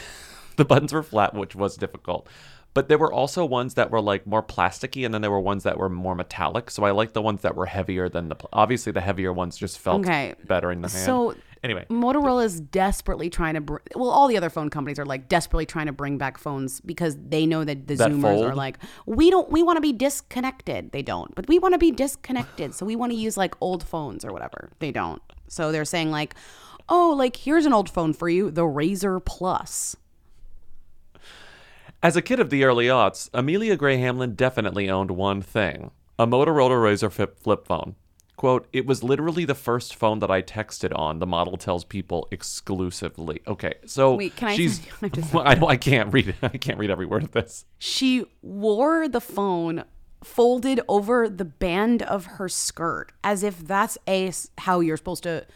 the buttons were flat, which was difficult. But there were also ones that were like more plasticky, and then there were ones that were more metallic. So I like the ones that were heavier than the. pl- Obviously, the heavier ones just felt Okay. better in the hand. So anyway, Motorola is desperately trying to. Br- well, all the other phone companies are like desperately trying to bring back phones because they know that the That Zoomers fold? are like, we don't, we want to be disconnected. They don't, but we want to be disconnected, so we want to use like old phones or whatever. They don't. So they're saying like, oh, like here's an old phone for you, the Razr Plus. As a kid of the early aughts, Amelia Gray Hamlin definitely owned one thing a Motorola Razr flip, phone. Quote, it was literally the first phone that I texted on, the model tells people exclusively. Okay, so Wait, can I- she's. I I, I can't read it. I can't read every word of this. She wore the phone folded over the band of her skirt as if that's A, how you're supposed to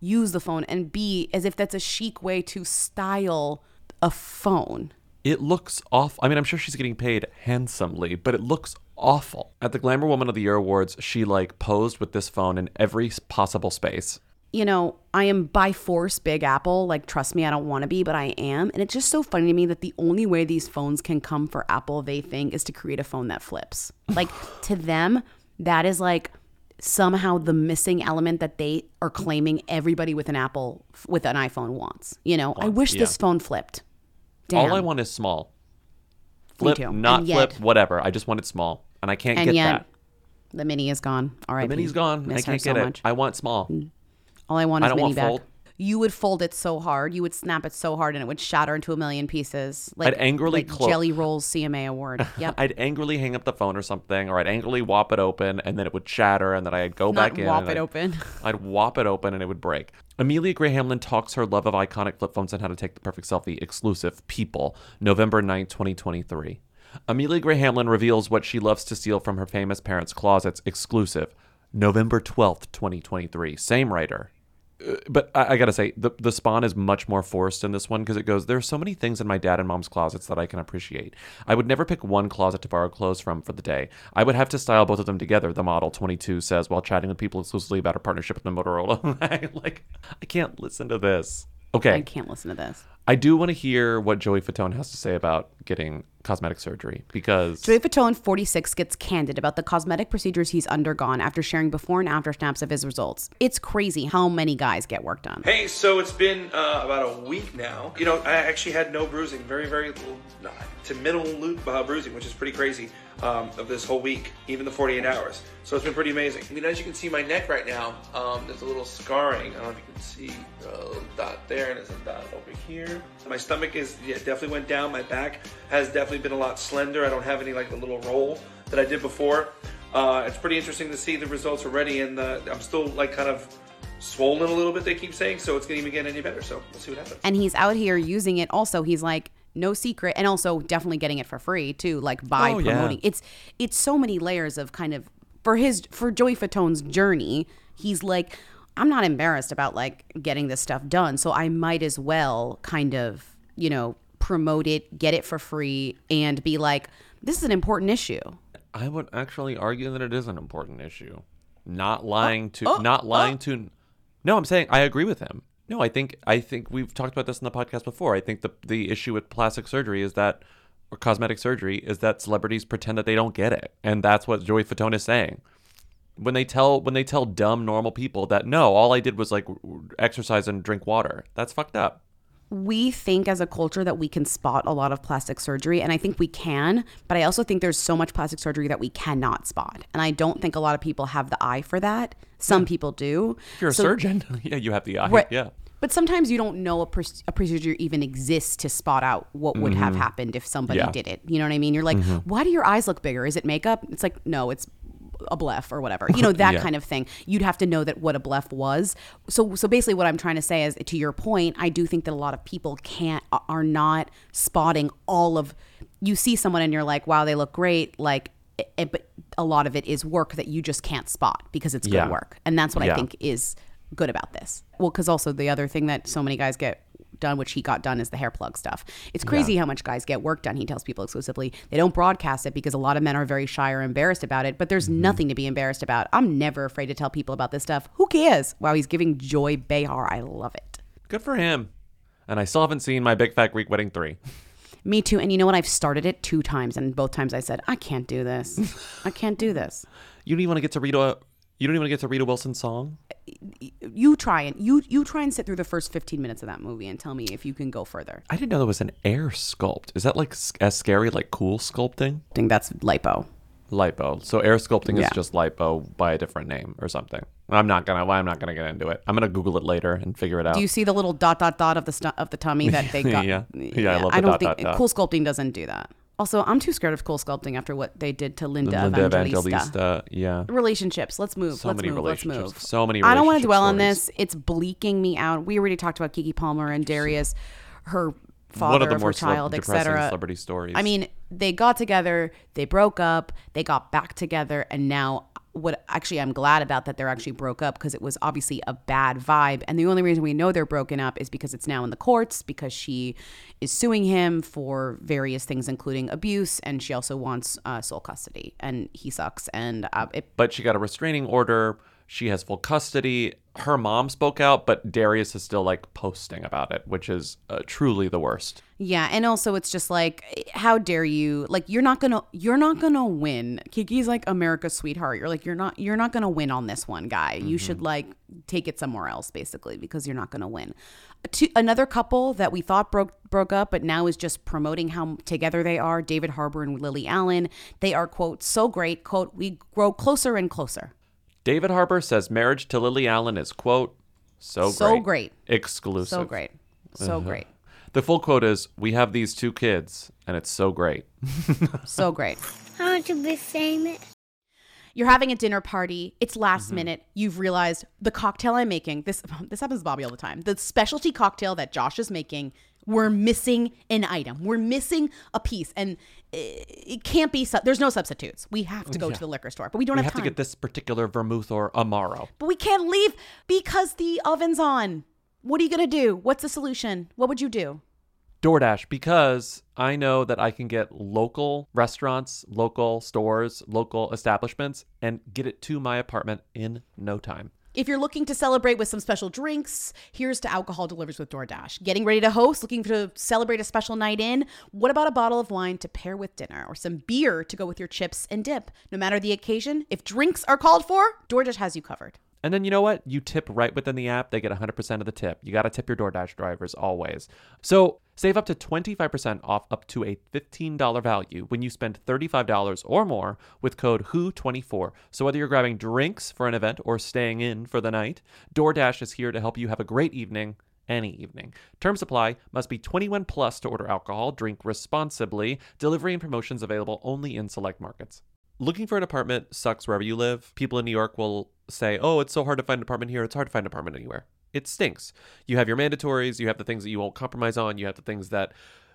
use the phone and b as if that's a chic way to style a phone. It looks awful. I mean, I'm sure she's getting paid handsomely, but it looks awful. At the Glamour Woman of the Year Awards, she like posed with this phone in every possible space. You know, I am by force Big Apple. Like, trust me, I don't want to be, but I am. And it's just so funny to me that the only way these phones can come for Apple, they think, is to create a phone that flips. Like, to them, that is like somehow the missing element that they are claiming everybody with an Apple, with an iPhone wants. You know, I Wants, wish this phone flipped. Damn. All I want is small. Flip, not yet- flip, whatever. I just want it small, and I can't and get yet, that. the mini is gone. All right. The mini's gone. I can't so get it. much. I want small. All I want I is don't mini want back. fold. You would fold it so hard, you would snap it so hard, and it would shatter into a million pieces. Like, I'd angrily like clo- Jelly Rolls CMA award. Yep. I'd angrily hang up the phone or something, or I'd angrily whop it open, and then it would shatter, and then I'd go Not back in. whop and it I'd- open. I'd whop it open, and it would break. Amelia Gray Hamlin talks her love of iconic flip phones and how to take the perfect selfie. Exclusive. People. November 9th, 2023. Amelia Gray Hamlin reveals what she loves to steal from her famous parents' closets. Exclusive. November 12th, 2023. Same writer. Uh, but I, I gotta say, the the spawn is much more forced in this one because it goes. There are so many things in my dad and mom's closets that I can appreciate. I would never pick one closet to borrow clothes from for the day. I would have to style both of them together. The model 22 says while chatting with people exclusively about her partnership with the Motorola. I, like, I can't listen to this. Okay, I can't listen to this. I do want to hear what Joey Fatone has to say about getting cosmetic surgery because Joey Fatone, 46, gets candid about the cosmetic procedures he's undergone after sharing before and after snaps of his results. It's crazy how many guys get work done. Hey, so it's been uh, about a week now. You know, I actually had no bruising, very, very little to minimal uh, bruising, which is pretty crazy um, of this whole week, even the 48 hours. So it's been pretty amazing. I mean, as you can see, my neck right now, um, there's a little scarring. I don't know if you can see a little dot there, and there's a dot over here. My stomach is yeah, definitely went down. My back has definitely been a lot slender. I don't have any like the little roll that I did before. Uh, it's pretty interesting to see the results already, and uh, I'm still like kind of swollen a little bit. They keep saying, so it's going to even get any better. So we'll see what happens. And he's out here using it also. He's like, no secret. And also definitely getting it for free too, like by Oh, yeah. promoting. It's it's so many layers of kind of for his for Joey Fatone's journey, he's like, I'm not embarrassed about like getting this stuff done. So I might as well kind of, you know, promote it, get it for free, and be like, this is an important issue. I would actually argue that it is an important issue. Not uh, lying to, oh, not oh. lying to. No, I'm saying I agree with him. No, I think I think we've talked about this in the podcast before. I think the the issue with plastic surgery is that, or cosmetic surgery is that celebrities pretend that they don't get it, and that's what Joey Fatone is saying. When they tell when they tell dumb normal people that no, all I did was like exercise and drink water. That's fucked up. We think as a culture that we can spot a lot of plastic surgery and i think we can but i also think there's so much plastic surgery that we cannot spot and i don't think a lot of people have the eye for that some people do If you're a surgeon, yeah, you have the eye. Right. Yeah. but sometimes you don't know a, pr- a procedure even exists to spot out what would have Mhm. happened if somebody Yeah. did it you know what i mean you're like Mhm. why do your eyes look bigger is it makeup it's like no it's a bleph or whatever you know that Yeah. kind of thing. You'd have to know that what a bleph was. So so basically what i'm trying to say is to your point i do think that a lot of people can't are not spotting all of you see someone and you're like wow they look great like it, it- but a lot of it is work that you just can't spot because it's good Yeah. work. And that's what i think is good about this. Well because also the other thing that so many guys get done, which he got done, is the hair plug stuff. It's crazy how much guys get work done. He tells people exclusively. They don't broadcast it because a lot of men are very shy or embarrassed about it. But there's mm-hmm. nothing to be embarrassed about. I'm never afraid to tell people about this stuff. Who cares? Wow, he's giving Joy Behar. I love it. Good for him. And I still haven't seen my Big Fat Greek Wedding 3. Me too. And you know what? I've started it two times, and both times I said, I can't do this. I can't do this. You don't even want to get to read a you don't even want to get to read a Wilson song? You try and you you try and sit through the first 15 minutes of that movie and tell me if you can go further. I didn't know there was an AirSculpt. Is that like as scary like CoolSculpting? I think that's lipo. Lipo. So air sculpting Yeah. is just lipo by a different name or something. I'm not gonna. I'm not gonna get into it. I'm gonna Google it later and figure it out. Do you see the little dot dot dot of the stu- of the tummy that they got? Yeah. Yeah, I love the I don't dot, think dot, dot. cool sculpting doesn't do that. Also, I'm too scared of CoolSculpting after what they did to Linda, Linda Evangelista. Evangelista. Yeah. Relationships. Let's move. So let's many move. Let's relationships. move. So many I don't want to dwell on this. It's bleaking me out. We already talked about Keke Palmer and Darius, her One father of the of more her child, etc. celebrity stories. I mean, they got together, they broke up, they got back together, and now what actually I'm glad about that they're actually broke up because it was obviously a bad vibe. And the only reason we know they're broken up is because it's now in the courts because she is suing him for various things, including abuse, and she also wants uh, sole custody. And he sucks. And uh, it, but she got a restraining order. She has full custody. Her mom spoke out, but Darius is still like posting about it, which is uh, truly the worst. Yeah, and also it's just like, how dare you? Like, you're not gonna, you're not gonna win. Keke's like America's sweetheart. You're like, you're not, you're not gonna win on this one, guy. You should like take it somewhere else, basically, because you're not gonna win. To, another couple that we thought broke broke up, but now is just promoting how together they are. David Harbour and Lily Allen. They are quote so great. Quote, we grow closer and closer. David Harbour says marriage to Lily Allen is quote so So great, great. exclusive, So great. So Uh-huh. great. The full quote is, "We have these two kids, and it's so great." So great. I want to be famous. You're having a dinner party. It's last minute. You've realized the cocktail I'm making. This this happens to Bobby all the time. The specialty cocktail that Josh is making. We're missing an item. We're missing a piece, and it, can't be. There's no substitutes. We have to go Yeah. to the liquor store, but we don't we have, have time. to get this particular vermouth or amaro. but we can't leave because the oven's on. What are you gonna do? What's the solution? What would you do? DoorDash because I know that I can get local restaurants, local stores, local establishments and get it to my apartment in no time. If you're looking to celebrate with some special drinks, here's to Alcohol Delivers with DoorDash. Getting ready to host, looking to celebrate a special night in? What about a bottle of wine to pair with dinner or some beer to go with your chips and dip? No matter the occasion, if drinks are called for, DoorDash has you covered. And then you know what? You tip right within the app, they get 100% of the tip. You got to tip your DoorDash drivers always. So save up to 25% off up to a $15 value when you spend $35 or more with code WHO24. So whether you're grabbing drinks for an event or staying in for the night, DoorDash is here to help you have a great evening any evening. Terms apply. Must be 21 plus to order alcohol. Drink responsibly. Delivery and promotions available only in select markets. Looking for an apartment sucks wherever you live. People in New York will say, "Oh, it's so hard to find an apartment here. It's hard to find an apartment anywhere." It stinks. You have your mandatories, you have the things that you won't compromise on, you have the things that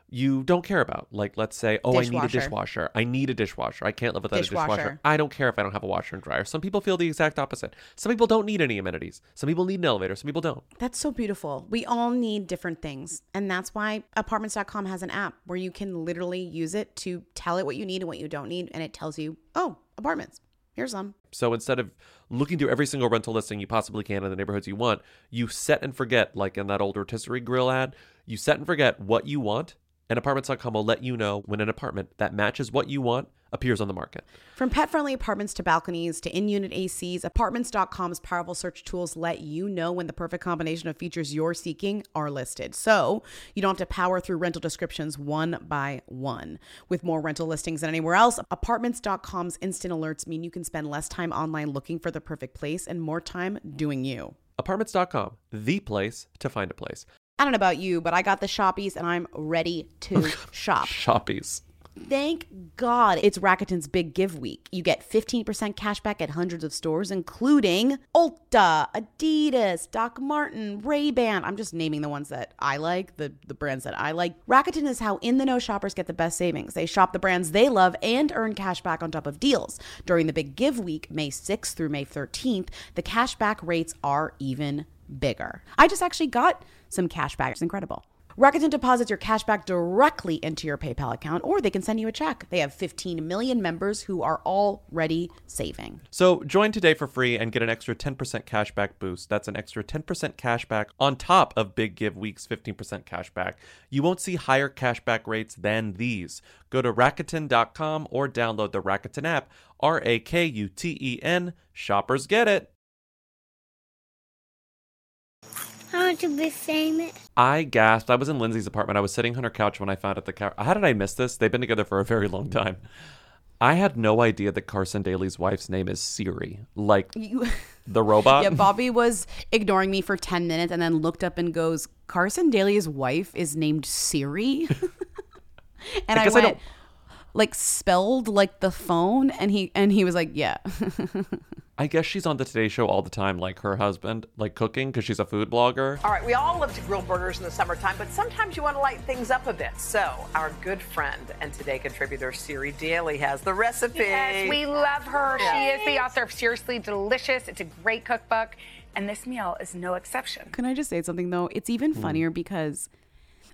you don't care about. Like let's say, "Oh, I need a Dishwasher. dishwasher. I need a dishwasher. I can't live without a Dishwasher. dishwasher. I don't care if I don't have a washer and dryer." Some people feel the exact opposite. Some people don't need any amenities. Some people need an elevator, some people don't. That's so beautiful. We all need different things. And that's why apartments.com has an app where you can literally use it to tell it what you need and what you don't need. And it tells you, oh, apartments. Here's some. So instead of looking through every single rental listing you possibly can in the neighborhoods you want, you set and forget, like in that old rotisserie grill ad, you set and forget what you want, and apartments.com will let you know when an apartment that matches what you want appears on the market. From pet friendly apartments to balconies to in unit ACs, apartments.com's powerful search tools let you know when the perfect combination of features you're seeking are listed. So you don't have to power through rental descriptions one by one. With more rental listings than anywhere else, apartments.com's instant alerts mean you can spend less time online looking for the perfect place and more time doing you. Apartments.com, the place to find a place. I don't know about you, but I got the shoppies and I'm ready to shop. Shoppies. Thank God it's Rakuten's Big Give Week. You get 15% cash back at hundreds of stores, including Ulta, Adidas, Doc Martin, Ray-Ban. I'm just naming the ones that I like, the, the brands that I like. Rakuten is how in the know shoppers get the best savings. They shop the brands they love and earn cash back on top of deals. During the Big Give Week, May 6th through May 13th, the cash back rates are even bigger. I just actually got some cash back. It's incredible. Rakuten deposits your cash back directly into your PayPal account, or they can send you a check. They have 15 million members who are already saving. So join today for free and get an extra 10% cashback boost. That's an extra 10% cashback on top of Big Give Week's 15% cashback. You won't see higher cashback rates than these. Go to Rakuten.com or download the Rakuten app. R A K U T E N. Shoppers get it. I want to be famous. I gasped. I was in Lindsay's apartment. I was sitting on her couch when I found out the couch. How did I miss this? They've been together for a very long time. I had no idea that Carson Daly's wife's name is Siri, like You- the robot. yeah, Bobby was ignoring me for 10 minutes and then looked up and goes, Carson Daly's wife is named Siri. and I I, guess I went, don't- like spelled like the phone. And he and he was like, yeah. I guess she's on the Today Show all the time, like her husband, like cooking because she's a food blogger. All right, we all love to grill burgers in the summertime, but sometimes you want to light things up a bit. So, our good friend and today contributor Siri Daly has the recipe. Yes, we love her. She is the author of Seriously Delicious. It's a great cookbook, and this meal is no exception. Can I just say something though? It's Hmm. even funnier because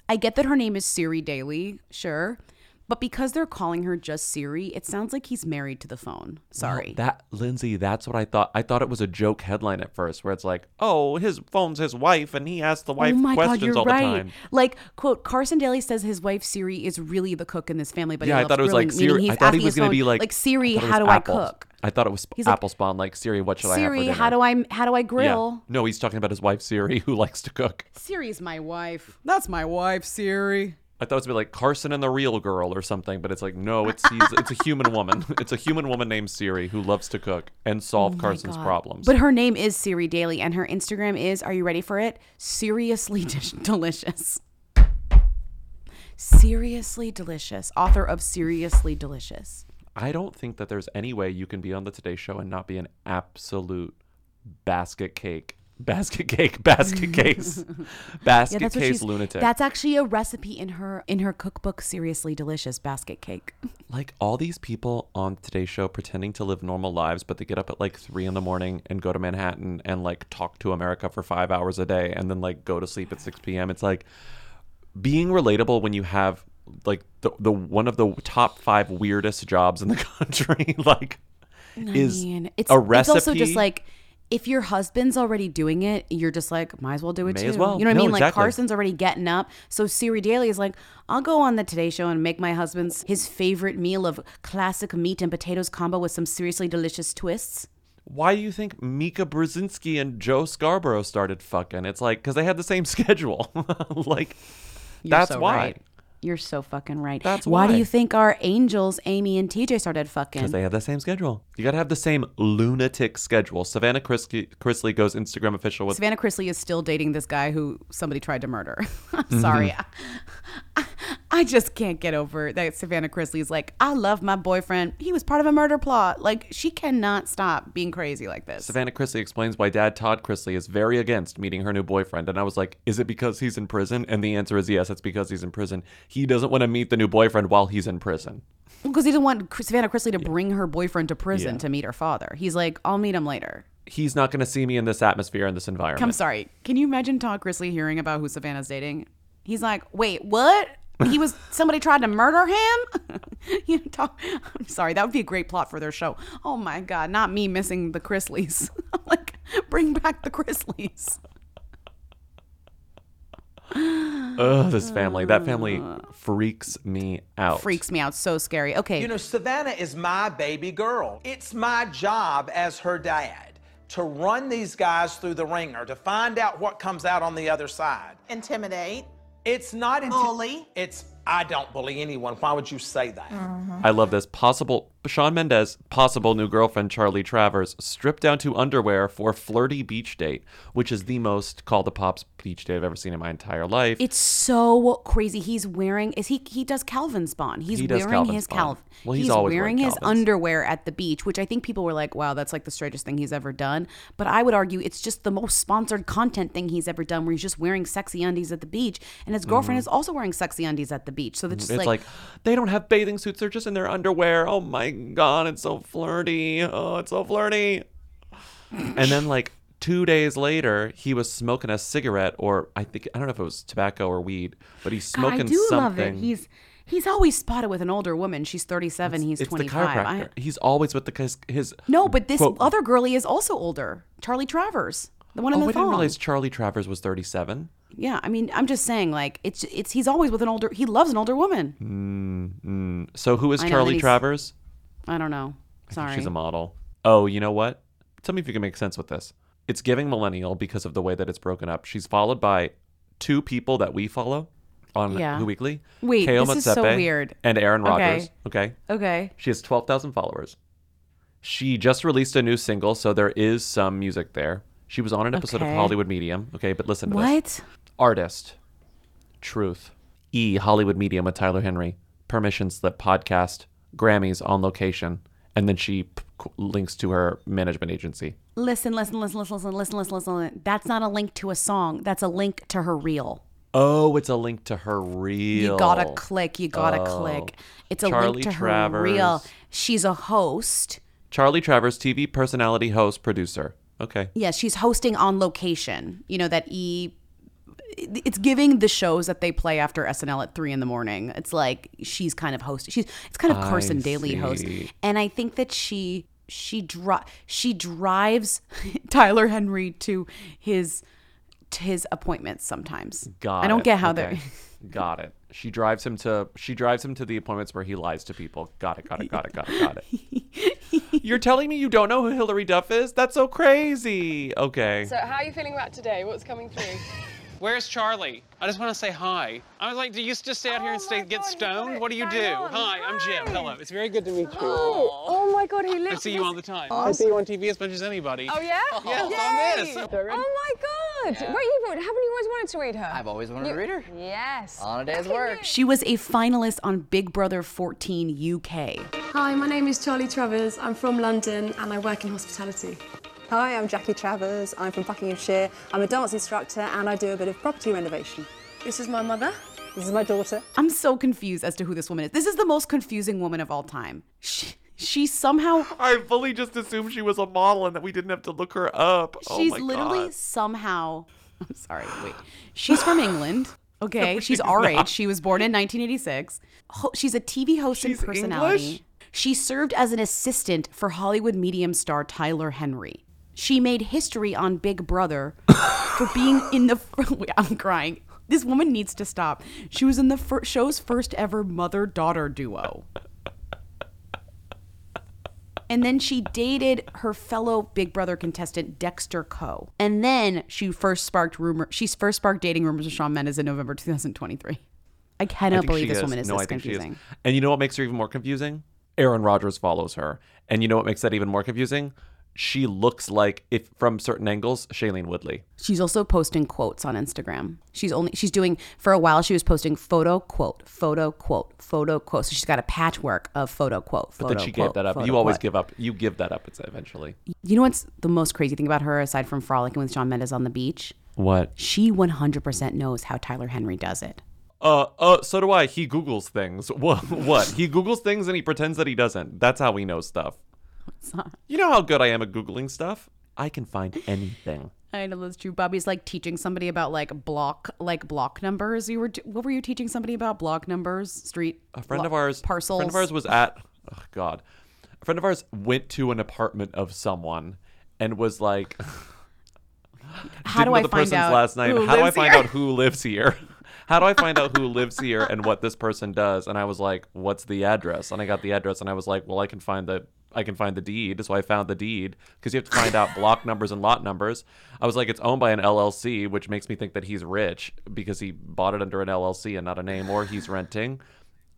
I get that her name is Siri Daly, sure. But because they're calling her just Siri, it sounds like he's married to the phone. Sorry. Well, that Lindsay, that's what I thought. I thought it was a joke headline at first, where it's like, "Oh, his phone's his wife, and he asks the wife oh my questions god, you're all right. the time." Like, quote, Carson Daly says his wife Siri is really the cook in this family, but yeah, he I thought it was like grilling, meaning Siri. I thought he was going to be like, like Siri, I thought it how do Apple. I cook? I thought it was He's like, Apple Spawn. Like Siri, what should I have Siri, how do I how do I Yeah. grill? No, he's talking about his wife Siri, who likes to cook. Siri's my wife. That's my wife, Siri. I thought it was gonna be like Carson and the Real Girl or something, but it's like no, it's it's a human woman. It's a human woman named Siri who loves to cook and solve Oh Carson's God. problems. But her name is Siri Daly, and her Instagram is, are you ready for it? Seriously dish- delicious. Seriously delicious. Author of Seriously Delicious. I don't think that there's any way you can be on the Today Show and not be an absolute basket cake, basket cake, basket case, basket what case lunatic. That's actually a recipe in her in her cookbook, Seriously Delicious Basket Cake. like all these people on today's Show pretending to live normal lives, but they get up at like three in the morning and go to Manhattan and like talk to America for five hours a day and then like go to sleep at 6 p.m. It's like being relatable when you have like the, the one of the top five weirdest jobs in the country, like I is mean, it's, a recipe it's also just like if your husband's already doing it, you're just like, might as well do it May too. as well. You know what No, I mean? Like. Carson's already getting up. So Siri Daly is like, I'll go on the Today Show and make my husband's his favorite meal of classic meat and potatoes combo with some seriously delicious twists. Why do you think Mika Brzezinski and Joe Scarborough started fucking? It's like because they had the same schedule. like You're that's so why. right. You're so fucking right. That's why. do you think our angels, Amy and TJ, started fucking? Because they have the same schedule. You got to have the same lunatic schedule. Savannah Chrisley, Chrisley goes Instagram official with Savannah Chrisley is still dating this guy who somebody tried to murder. I'm sorry. Mm-hmm. I, I just can't get over that Savannah Chrisley is like, I love my boyfriend. He was part of a murder plot. Like, she cannot stop being crazy like this. Savannah Chrisley explains why dad Todd Chrisley is very against meeting her new boyfriend. And I was like, is it because he's in prison? And the answer is yes, it's because he's in prison. He doesn't want to meet the new boyfriend while he's in prison. Because he doesn't want Savannah Chrisley to bring her boyfriend to prison Yeah. to meet her father. He's like, I'll meet him later. He's not going to see me in this atmosphere, in this environment. I'm sorry. Can you imagine Todd Chrisley hearing about who Savannah's dating? He's like, wait, what? He was somebody tried to murder him. you know, talk, I'm sorry, that would be a great plot for their show. Oh my god, not me missing the Chrisleys. Like, bring back the Chrisleys. Ugh, this family. That family freaks me out. Freaks me out. So scary. Okay. You know, Savannah is my baby girl. It's my job as her dad to run these guys through the ringer, to find out what comes out on the other side. Intimidate. It's not inti- Bully. It's I don't bully anyone. Why would you say that? I love this. Possible Shawn Mendes, possible new girlfriend Charlie Travers, stripped down to underwear for flirty beach date, which is the most call the pops beach date I've ever seen in my entire life. It's so crazy. He's wearing is he he does Calvin Spawn. He's He does wearing Calvin his Calvin. Well, he's always wearing his underwear at the beach, which I think people were like, "Wow, that's like the straightest thing he's ever done." But I would argue it's just the most sponsored content thing he's ever done, where he's just wearing sexy undies at the beach, and his girlfriend Mhm. is also wearing sexy undies at the beach. So it's it's just like, they don't have bathing suits; they're just in their underwear. Oh my god, it's so flirty. Oh, it's so flirty. and then like Two days later, he was smoking a cigarette, or I think I don't know if it was tobacco or weed, but he's God, smoking I do something. love it. He's he's always spotted with an older woman. She's 37. he's it's 25. the chiropractor. He's always with the his. his no, but this quote- other girlie is also older. Charlie Travers, the one in oh, the I didn't thong. realize Charlie Travers was 37. Yeah, I mean, I'm just saying, like, it's it's he's always with an older. He loves an older woman. Mm, mm. So who is I know, then Charlie he's- Travers? I don't know. Sorry. she's a model. Oh, you know what? Tell me if you can make sense with this. It's giving millennial because of the way that it's broken up. She's followed by two people that we follow on Yeah. Who Weekly. Wait, this is so weird. And Aaron Okay. Rodgers. Okay. Okay. She has 12,000 followers. She just released a new single, so there is some music there. She was on an episode Okay. of Hollywood Medium. Okay, but listen to this. What? Artist. Truth. E. Hollywood Medium with Tyler Henry. Permission slip podcast. Grammys on location. And then she p- links to her management agency. Listen, listen, listen, listen, listen, listen, listen, listen. That's not a link to a song. That's a link to her reel. Oh, it's a link to her reel. You gotta click. You gotta Oh. click. It's a Charlie link to Travers. her reel. She's a host. Charlie Travers, TV personality, host, producer. Okay. Yeah, she's hosting on location. You know that E. It's giving the shows that they play after SNL at three in the morning. It's like she's kind of host. She's it's kind of I Carson Daly host, and I think that she she dri- she drives Tyler Henry to his to his appointments sometimes. Got I don't it. get how Okay. they're. Got it. She drives him to she drives him to the appointments where he lies to people. Got it. Got it. Got it. Got it. Got it. You're telling me you don't know who Hilary Duff is? That's so crazy. Okay. So, how are you feeling about today? What's coming through? Where's Charlie? I just want to say hi. I was like, do you just stay out here and oh stay get stoned? What do you do? Hi, I'm Jim. Hello. It's very good to meet you. Oh, oh my God, he lives. I see you all the time. I see you on TV as much as anybody. Oh yeah? Yes, on this. Oh my God! Yeah. Wait, you haven't you always wanted to read her? I've always wanted You- to read her. Yes. On a day's work. She was a finalist on Big Brother 14 UK. Hi, my name is Charlie Travers. I'm from London and I work in hospitality. Hi, I'm Jackie Travers. I'm from Buckinghamshire. I'm a dance instructor and I do a bit of property renovation. This is my mother. This is my daughter. I'm so confused as to who this woman is. This is the most confusing woman of all time. She, she somehow I fully just assumed she was a model and that we didn't have to look her up. Oh she's my literally God. somehow I'm sorry, wait. She's from England. Okay, No, she's she's our not. age. She was born in 1986. She's a TV host She's and personality. English? She served as an assistant for Hollywood medium star Tyler Henry. She made history on Big Brother for being in the. Wait, I'm crying. This woman needs to stop. She was in the fir- show's first ever mother daughter duo. And then she dated her fellow Big Brother contestant Dexter Koh. And then she first sparked rumor. She first sparked dating rumors with Shawn Mendes in November 2023. I I cannot think believe this is. woman is no, this I confusing. Is. And you know what makes her even more confusing? Aaron Rodgers follows her. And you know what makes that even more confusing? She looks like, if from certain angles, Shailene Woodley. She's also posting quotes on Instagram. She's only she's doing for a while. She was posting photo quote, photo quote, photo quote. So she's got a patchwork of photo quote, photo, But then she quote, gave that up. You always quote. give up. You give that up eventually. You know what's the most crazy thing about her, aside from frolicking with Shawn Mendes on the beach? What? She 100% knows how Tyler Henry does it. Uh, uh, so do I. He Googles things. What? What? he Googles things and he pretends that he doesn't. That's how we know stuff. You know how good I am at Googling stuff? I can find anything. I know that's true. Bobby's like teaching somebody about like block, like block numbers. You were, what were you teaching somebody about? Block numbers, street. A friend blo- of ours, parcels. A friend of ours was at. Oh God, a friend of ours went to an apartment of someone and was like, How do I the find out last name? How do I find here?" out who lives here? How do I find out who lives here and what this person does? And I was like, "What's the address?" And I got the address, and I was like, "Well, I can find the I can find the deed." So I found the deed because you have to find out block numbers and lot numbers. I was like, "It's owned by an LLC," which makes me think that he's rich because he bought it under an LLC and not a name, or he's renting.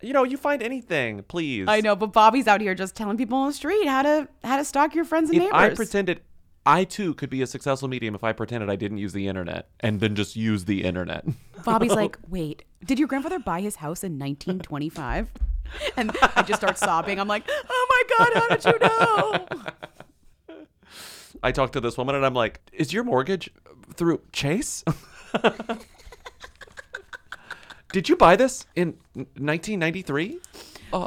You know, you find anything, please. I know, but Bobby's out here just telling people on the street how to how to stalk your friends and if neighbors. I pretended I too could be a successful medium if I pretended I didn't use the internet and then just use the internet. Bobby's like, wait, did your grandfather buy his house in 1925? And I just start sobbing. I'm like, oh my God, how did you know? I talked to this woman and I'm like, "Is your mortgage through Chase?" Did you buy this in 1993?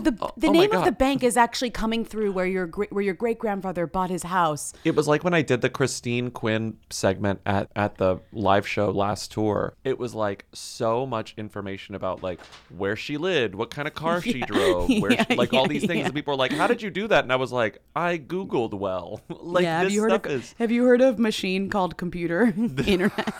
The the oh, oh name of the bank is actually coming through where your great where your great grandfather bought his house. It was like when I did the Christine Quinn segment at, at the live show last tour. It was like so much information about like where she lived, what kind of car she drove, where Yeah, she, like all these things. yeah. And people were like, "How did you do that?" And I was like, "I googled well." like yeah, have this you heard stuff of is Have you heard of machine called computer internet?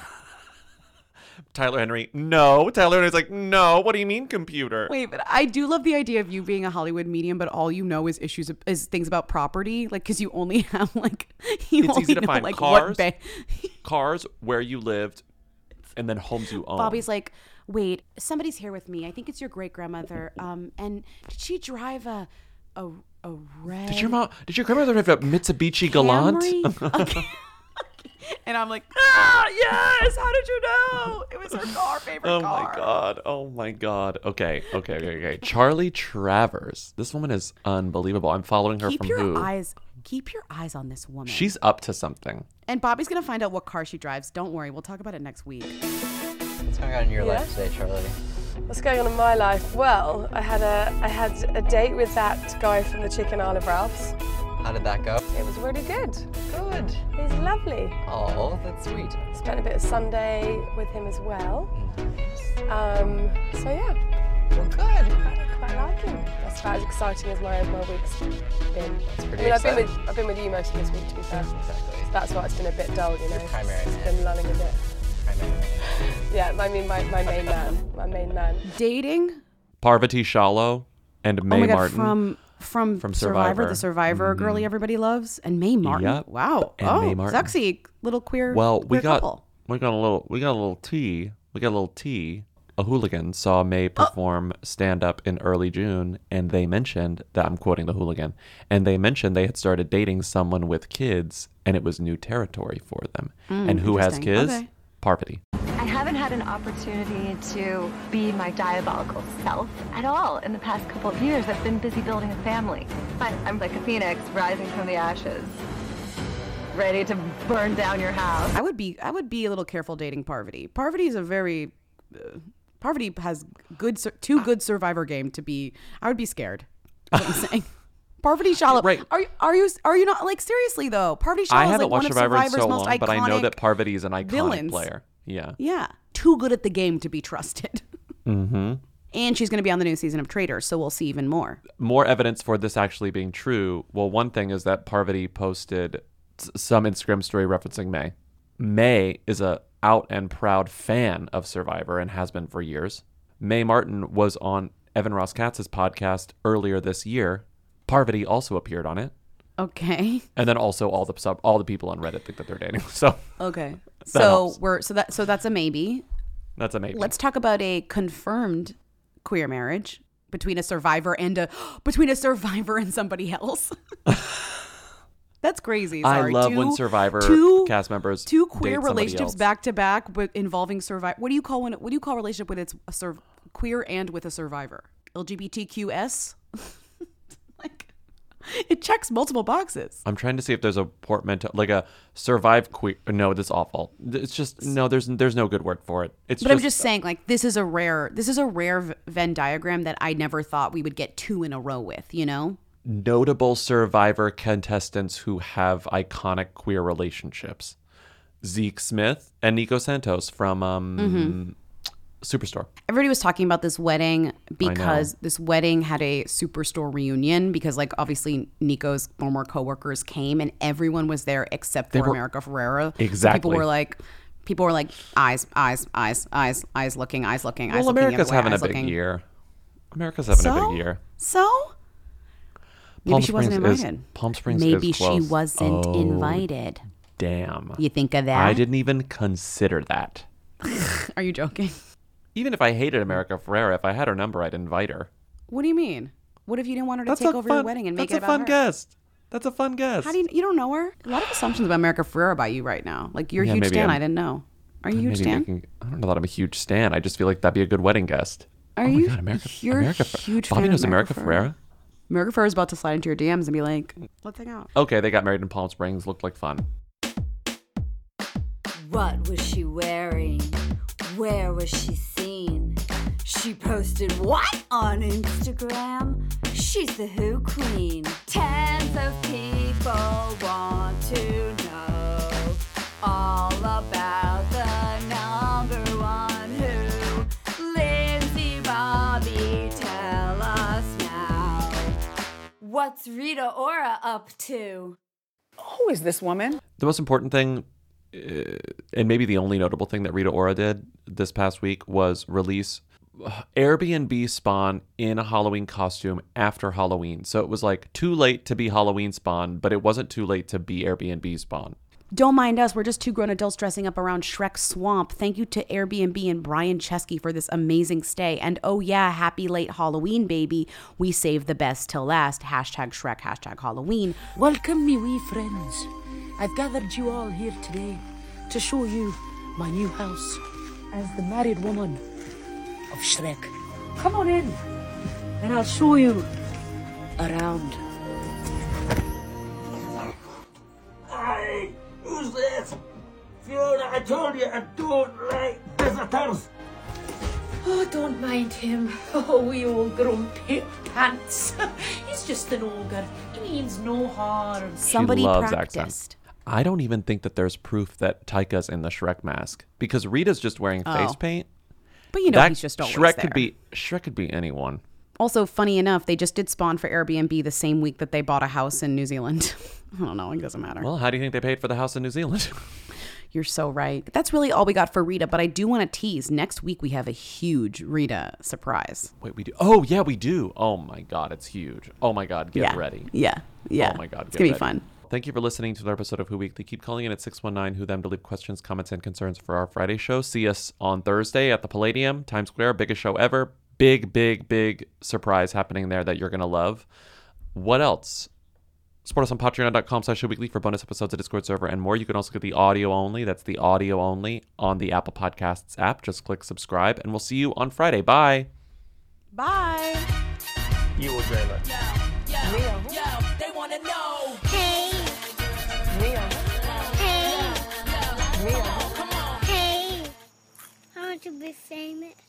Tyler Henry. No, Tyler Henry's like, "No, what do you mean computer?" Wait, but I do love the idea of you being a Hollywood medium, but all you know is issues is things about property, like because you only have like you it's only easy to know, find like cars, what bank. cars where you lived, and then homes you own. Bobby's like, wait, somebody's here with me. I think it's your great grandmother. Um, and did she drive a a a red? Did your mom? Did your grandmother have a Mitsubishi Galant? Camry? Okay. And I'm like, ah, yes. How did you know? It was her car, favorite Oh car. Oh my god. Oh my god. Okay. Okay. Okay. Okay. Charlie Travers. This woman is unbelievable. I'm following her Keep from your who? eyes, keep your eyes on this woman. She's up to something. and Bobby's gonna find out what car she drives. Don't worry, we'll talk about it next week. What's going on in your Yeah? life today, Charlie? What's going on in my life? Well, I had a I had a date with that guy from the Chicken Isle of Ralph's. How did that go? It was really good. Good. He's lovely. Oh, that's sweet. Spent a bit of Sunday with him as well. Um, so yeah. Well, good. I quite like him. That's about as exciting as my my week's been. That's pretty I mean, I've been with. I've been with you most of this week, to be fair. Exactly. that's why it's been a bit dull, you know. primary It's been lulling a bit. Primary Yeah, I mean my, my main man, my main man. Dating? Parvati Shallow and Mae oh my god, Martin. from from From Survivor, Survivor. the Survivor girly everybody loves, and Mae Martin. Yep. Wow. And oh, Mae Martin. sexy little queer. well, we got couple. we got a little we got a little tea. We got a little tea. A hooligan saw Mae perform stand up in early June, and they mentioned that I'm quoting the hooligan, and they mentioned they had started dating someone with kids, and it was new territory for them. Mm, and who has kids? Okay. Parvati. I haven't had an opportunity to be my diabolical self at all in the past couple of years. I've been busy building a family. But I'm like a phoenix rising from the ashes, ready to burn down your house. I would be I would be a little careful dating Parvati. Parvati is a very uh, Parvati has good sur- too good survivor game to be. I would be scared. what I'm saying. Parvati Shallow. Right. Are you are you are you not like seriously though? Parvati Shallow I is haven't like one watched of Survivor in Survivor's so most long, but I know that iconic Parvati is an iconic villains. player. Yeah. Yeah, too good at the game to be trusted. Mm-hmm. and she's going to be on the new season of Traitors, so we'll see even more. more evidence for this actually being true. Well, one thing is that Parvati posted some Instagram story referencing Mae. Mae is a out and proud fan of Survivor and has been for years. Mae Martin was on Evan Ross Katz's podcast earlier this year. Parvati also appeared on it, Okay. and then also all the sub all the people on Reddit think that they're dating. So Okay. So helps. we're so that so that's a maybe. that's a maybe. Let's talk about a confirmed queer marriage between a survivor and a between a survivor and somebody else. That's crazy. I love two, when Survivor two, cast members two queer relationships back to back, but involving survivor. What do you call when? What do you call relationship when it's a sur- queer and with a survivor? LGBTQS. it checks multiple boxes. I'm trying to see if there's a portmanteau, like a survive queer. No, that's awful. It's just no. There's there's no good word for it. It's but I'm just saying, like, this is a rare, this is a rare Venn diagram that I never thought we would get two in a row with. You know? notable survivor contestants who have iconic queer relationships. Zeke Smith and Nico Santos from um, Superstore. Everybody was talking about this wedding because this wedding had a superstore reunion because, like, obviously Nico's former coworkers came and everyone was there except for were- America Ferrera. Exactly. people were like, people were like, eyes, eyes, eyes, eyes, eyes looking, eyes looking, eyes Well, looking. America's having a big looking. year. America's having a big year. So maybe Palm she wasn't Springs is- invited. Palm Springs Maybe is she wasn't Oh, invited. Damn. You think of that? I didn't even consider that. Are you joking? Even if I hated America Ferrera, if I had her number, I'd invite her. What do you mean? What if you didn't want her to That's take a over fun, your wedding and make it that's a about fun her? guest. That's a fun guest. How do you you don't know her? A lot of assumptions about America Ferrera about you right now. Like you're a Yeah, huge maybe stan. I'm- I didn't know. Are you a I'm huge maybe stan? making- I don't know that I'm a huge stan. I just feel like that'd be a good wedding guest. Are oh you? My God, America, You're America, a Fer- huge Bobby fan of knows America America Ferrera. America Ferrera's about to slide into your DMs and be like, "Let's hang out." Okay, they got married in Palm Springs. Looked like fun. What was she wearing? Where was she seen? She posted what on Instagram? She's the Who Queen. Tens of people want to know all about the number one Who. Lindsey Bobby, tell us now. What's Rita Ora up to? Who is this woman? The most important thing, and maybe the only notable thing that Rita Ora did this past week was release uh, Airbnb Spawn in a Halloween costume after Halloween. So it was like too late to be Halloween Spawn, but it wasn't too late to be Airbnb Spawn. Don't mind us. We're just two grown adults dressing up around Shrek Swamp. Thank you to Airbnb and Brian Chesky for this amazing stay. And oh, yeah, happy late Halloween, baby. We saved the best till last. Hashtag Shrek, hashtag Halloween. Welcome, me wee friends. I've gathered you all here today to show you my new house as the married woman of Shrek. Come on in, and I'll show you around. Hey, who's this? Fiona, I told you I don't like visitors. Oh, don't mind him. Oh, we old grumpy pants. He's just an ogre. He means no harm. She loves accents. I don't even think that there's proof that Taika's in the Shrek mask because Rita's just wearing oh. face Oh. paint. But you know That- he's just always Shrek there. could be Shrek could be anyone. Also, funny enough, they just did Spawn for Airbnb the same week that they bought a house in New Zealand. I don't know. It doesn't matter. Well, how do you think they paid for the house in New Zealand? You're so right. That's really all we got for Rita, but I do want to tease. Next week, we have a huge Rita surprise. Wait, we do. Oh yeah, we do. Oh my god, it's huge. Oh my god, get Yeah. ready. Yeah. Yeah. Oh my god, It's get gonna be ready. fun. Thank you for listening to the episode of Who Weekly. Keep calling in at 619 Who Them to leave questions, comments, and concerns for our Friday show. See us on Thursday at the Palladium, Times Square, biggest show ever. Big, big, big surprise happening there that you're gonna love. What else? Support us on patreon.com slash weekly for bonus episodes, a Discord server, and more. You can also get the audio only. That's the audio only on the Apple Podcasts app. Just click subscribe, and we'll see you on Friday. Bye. Bye. You will dream it. Yo, yo, they wanna know. to be famous.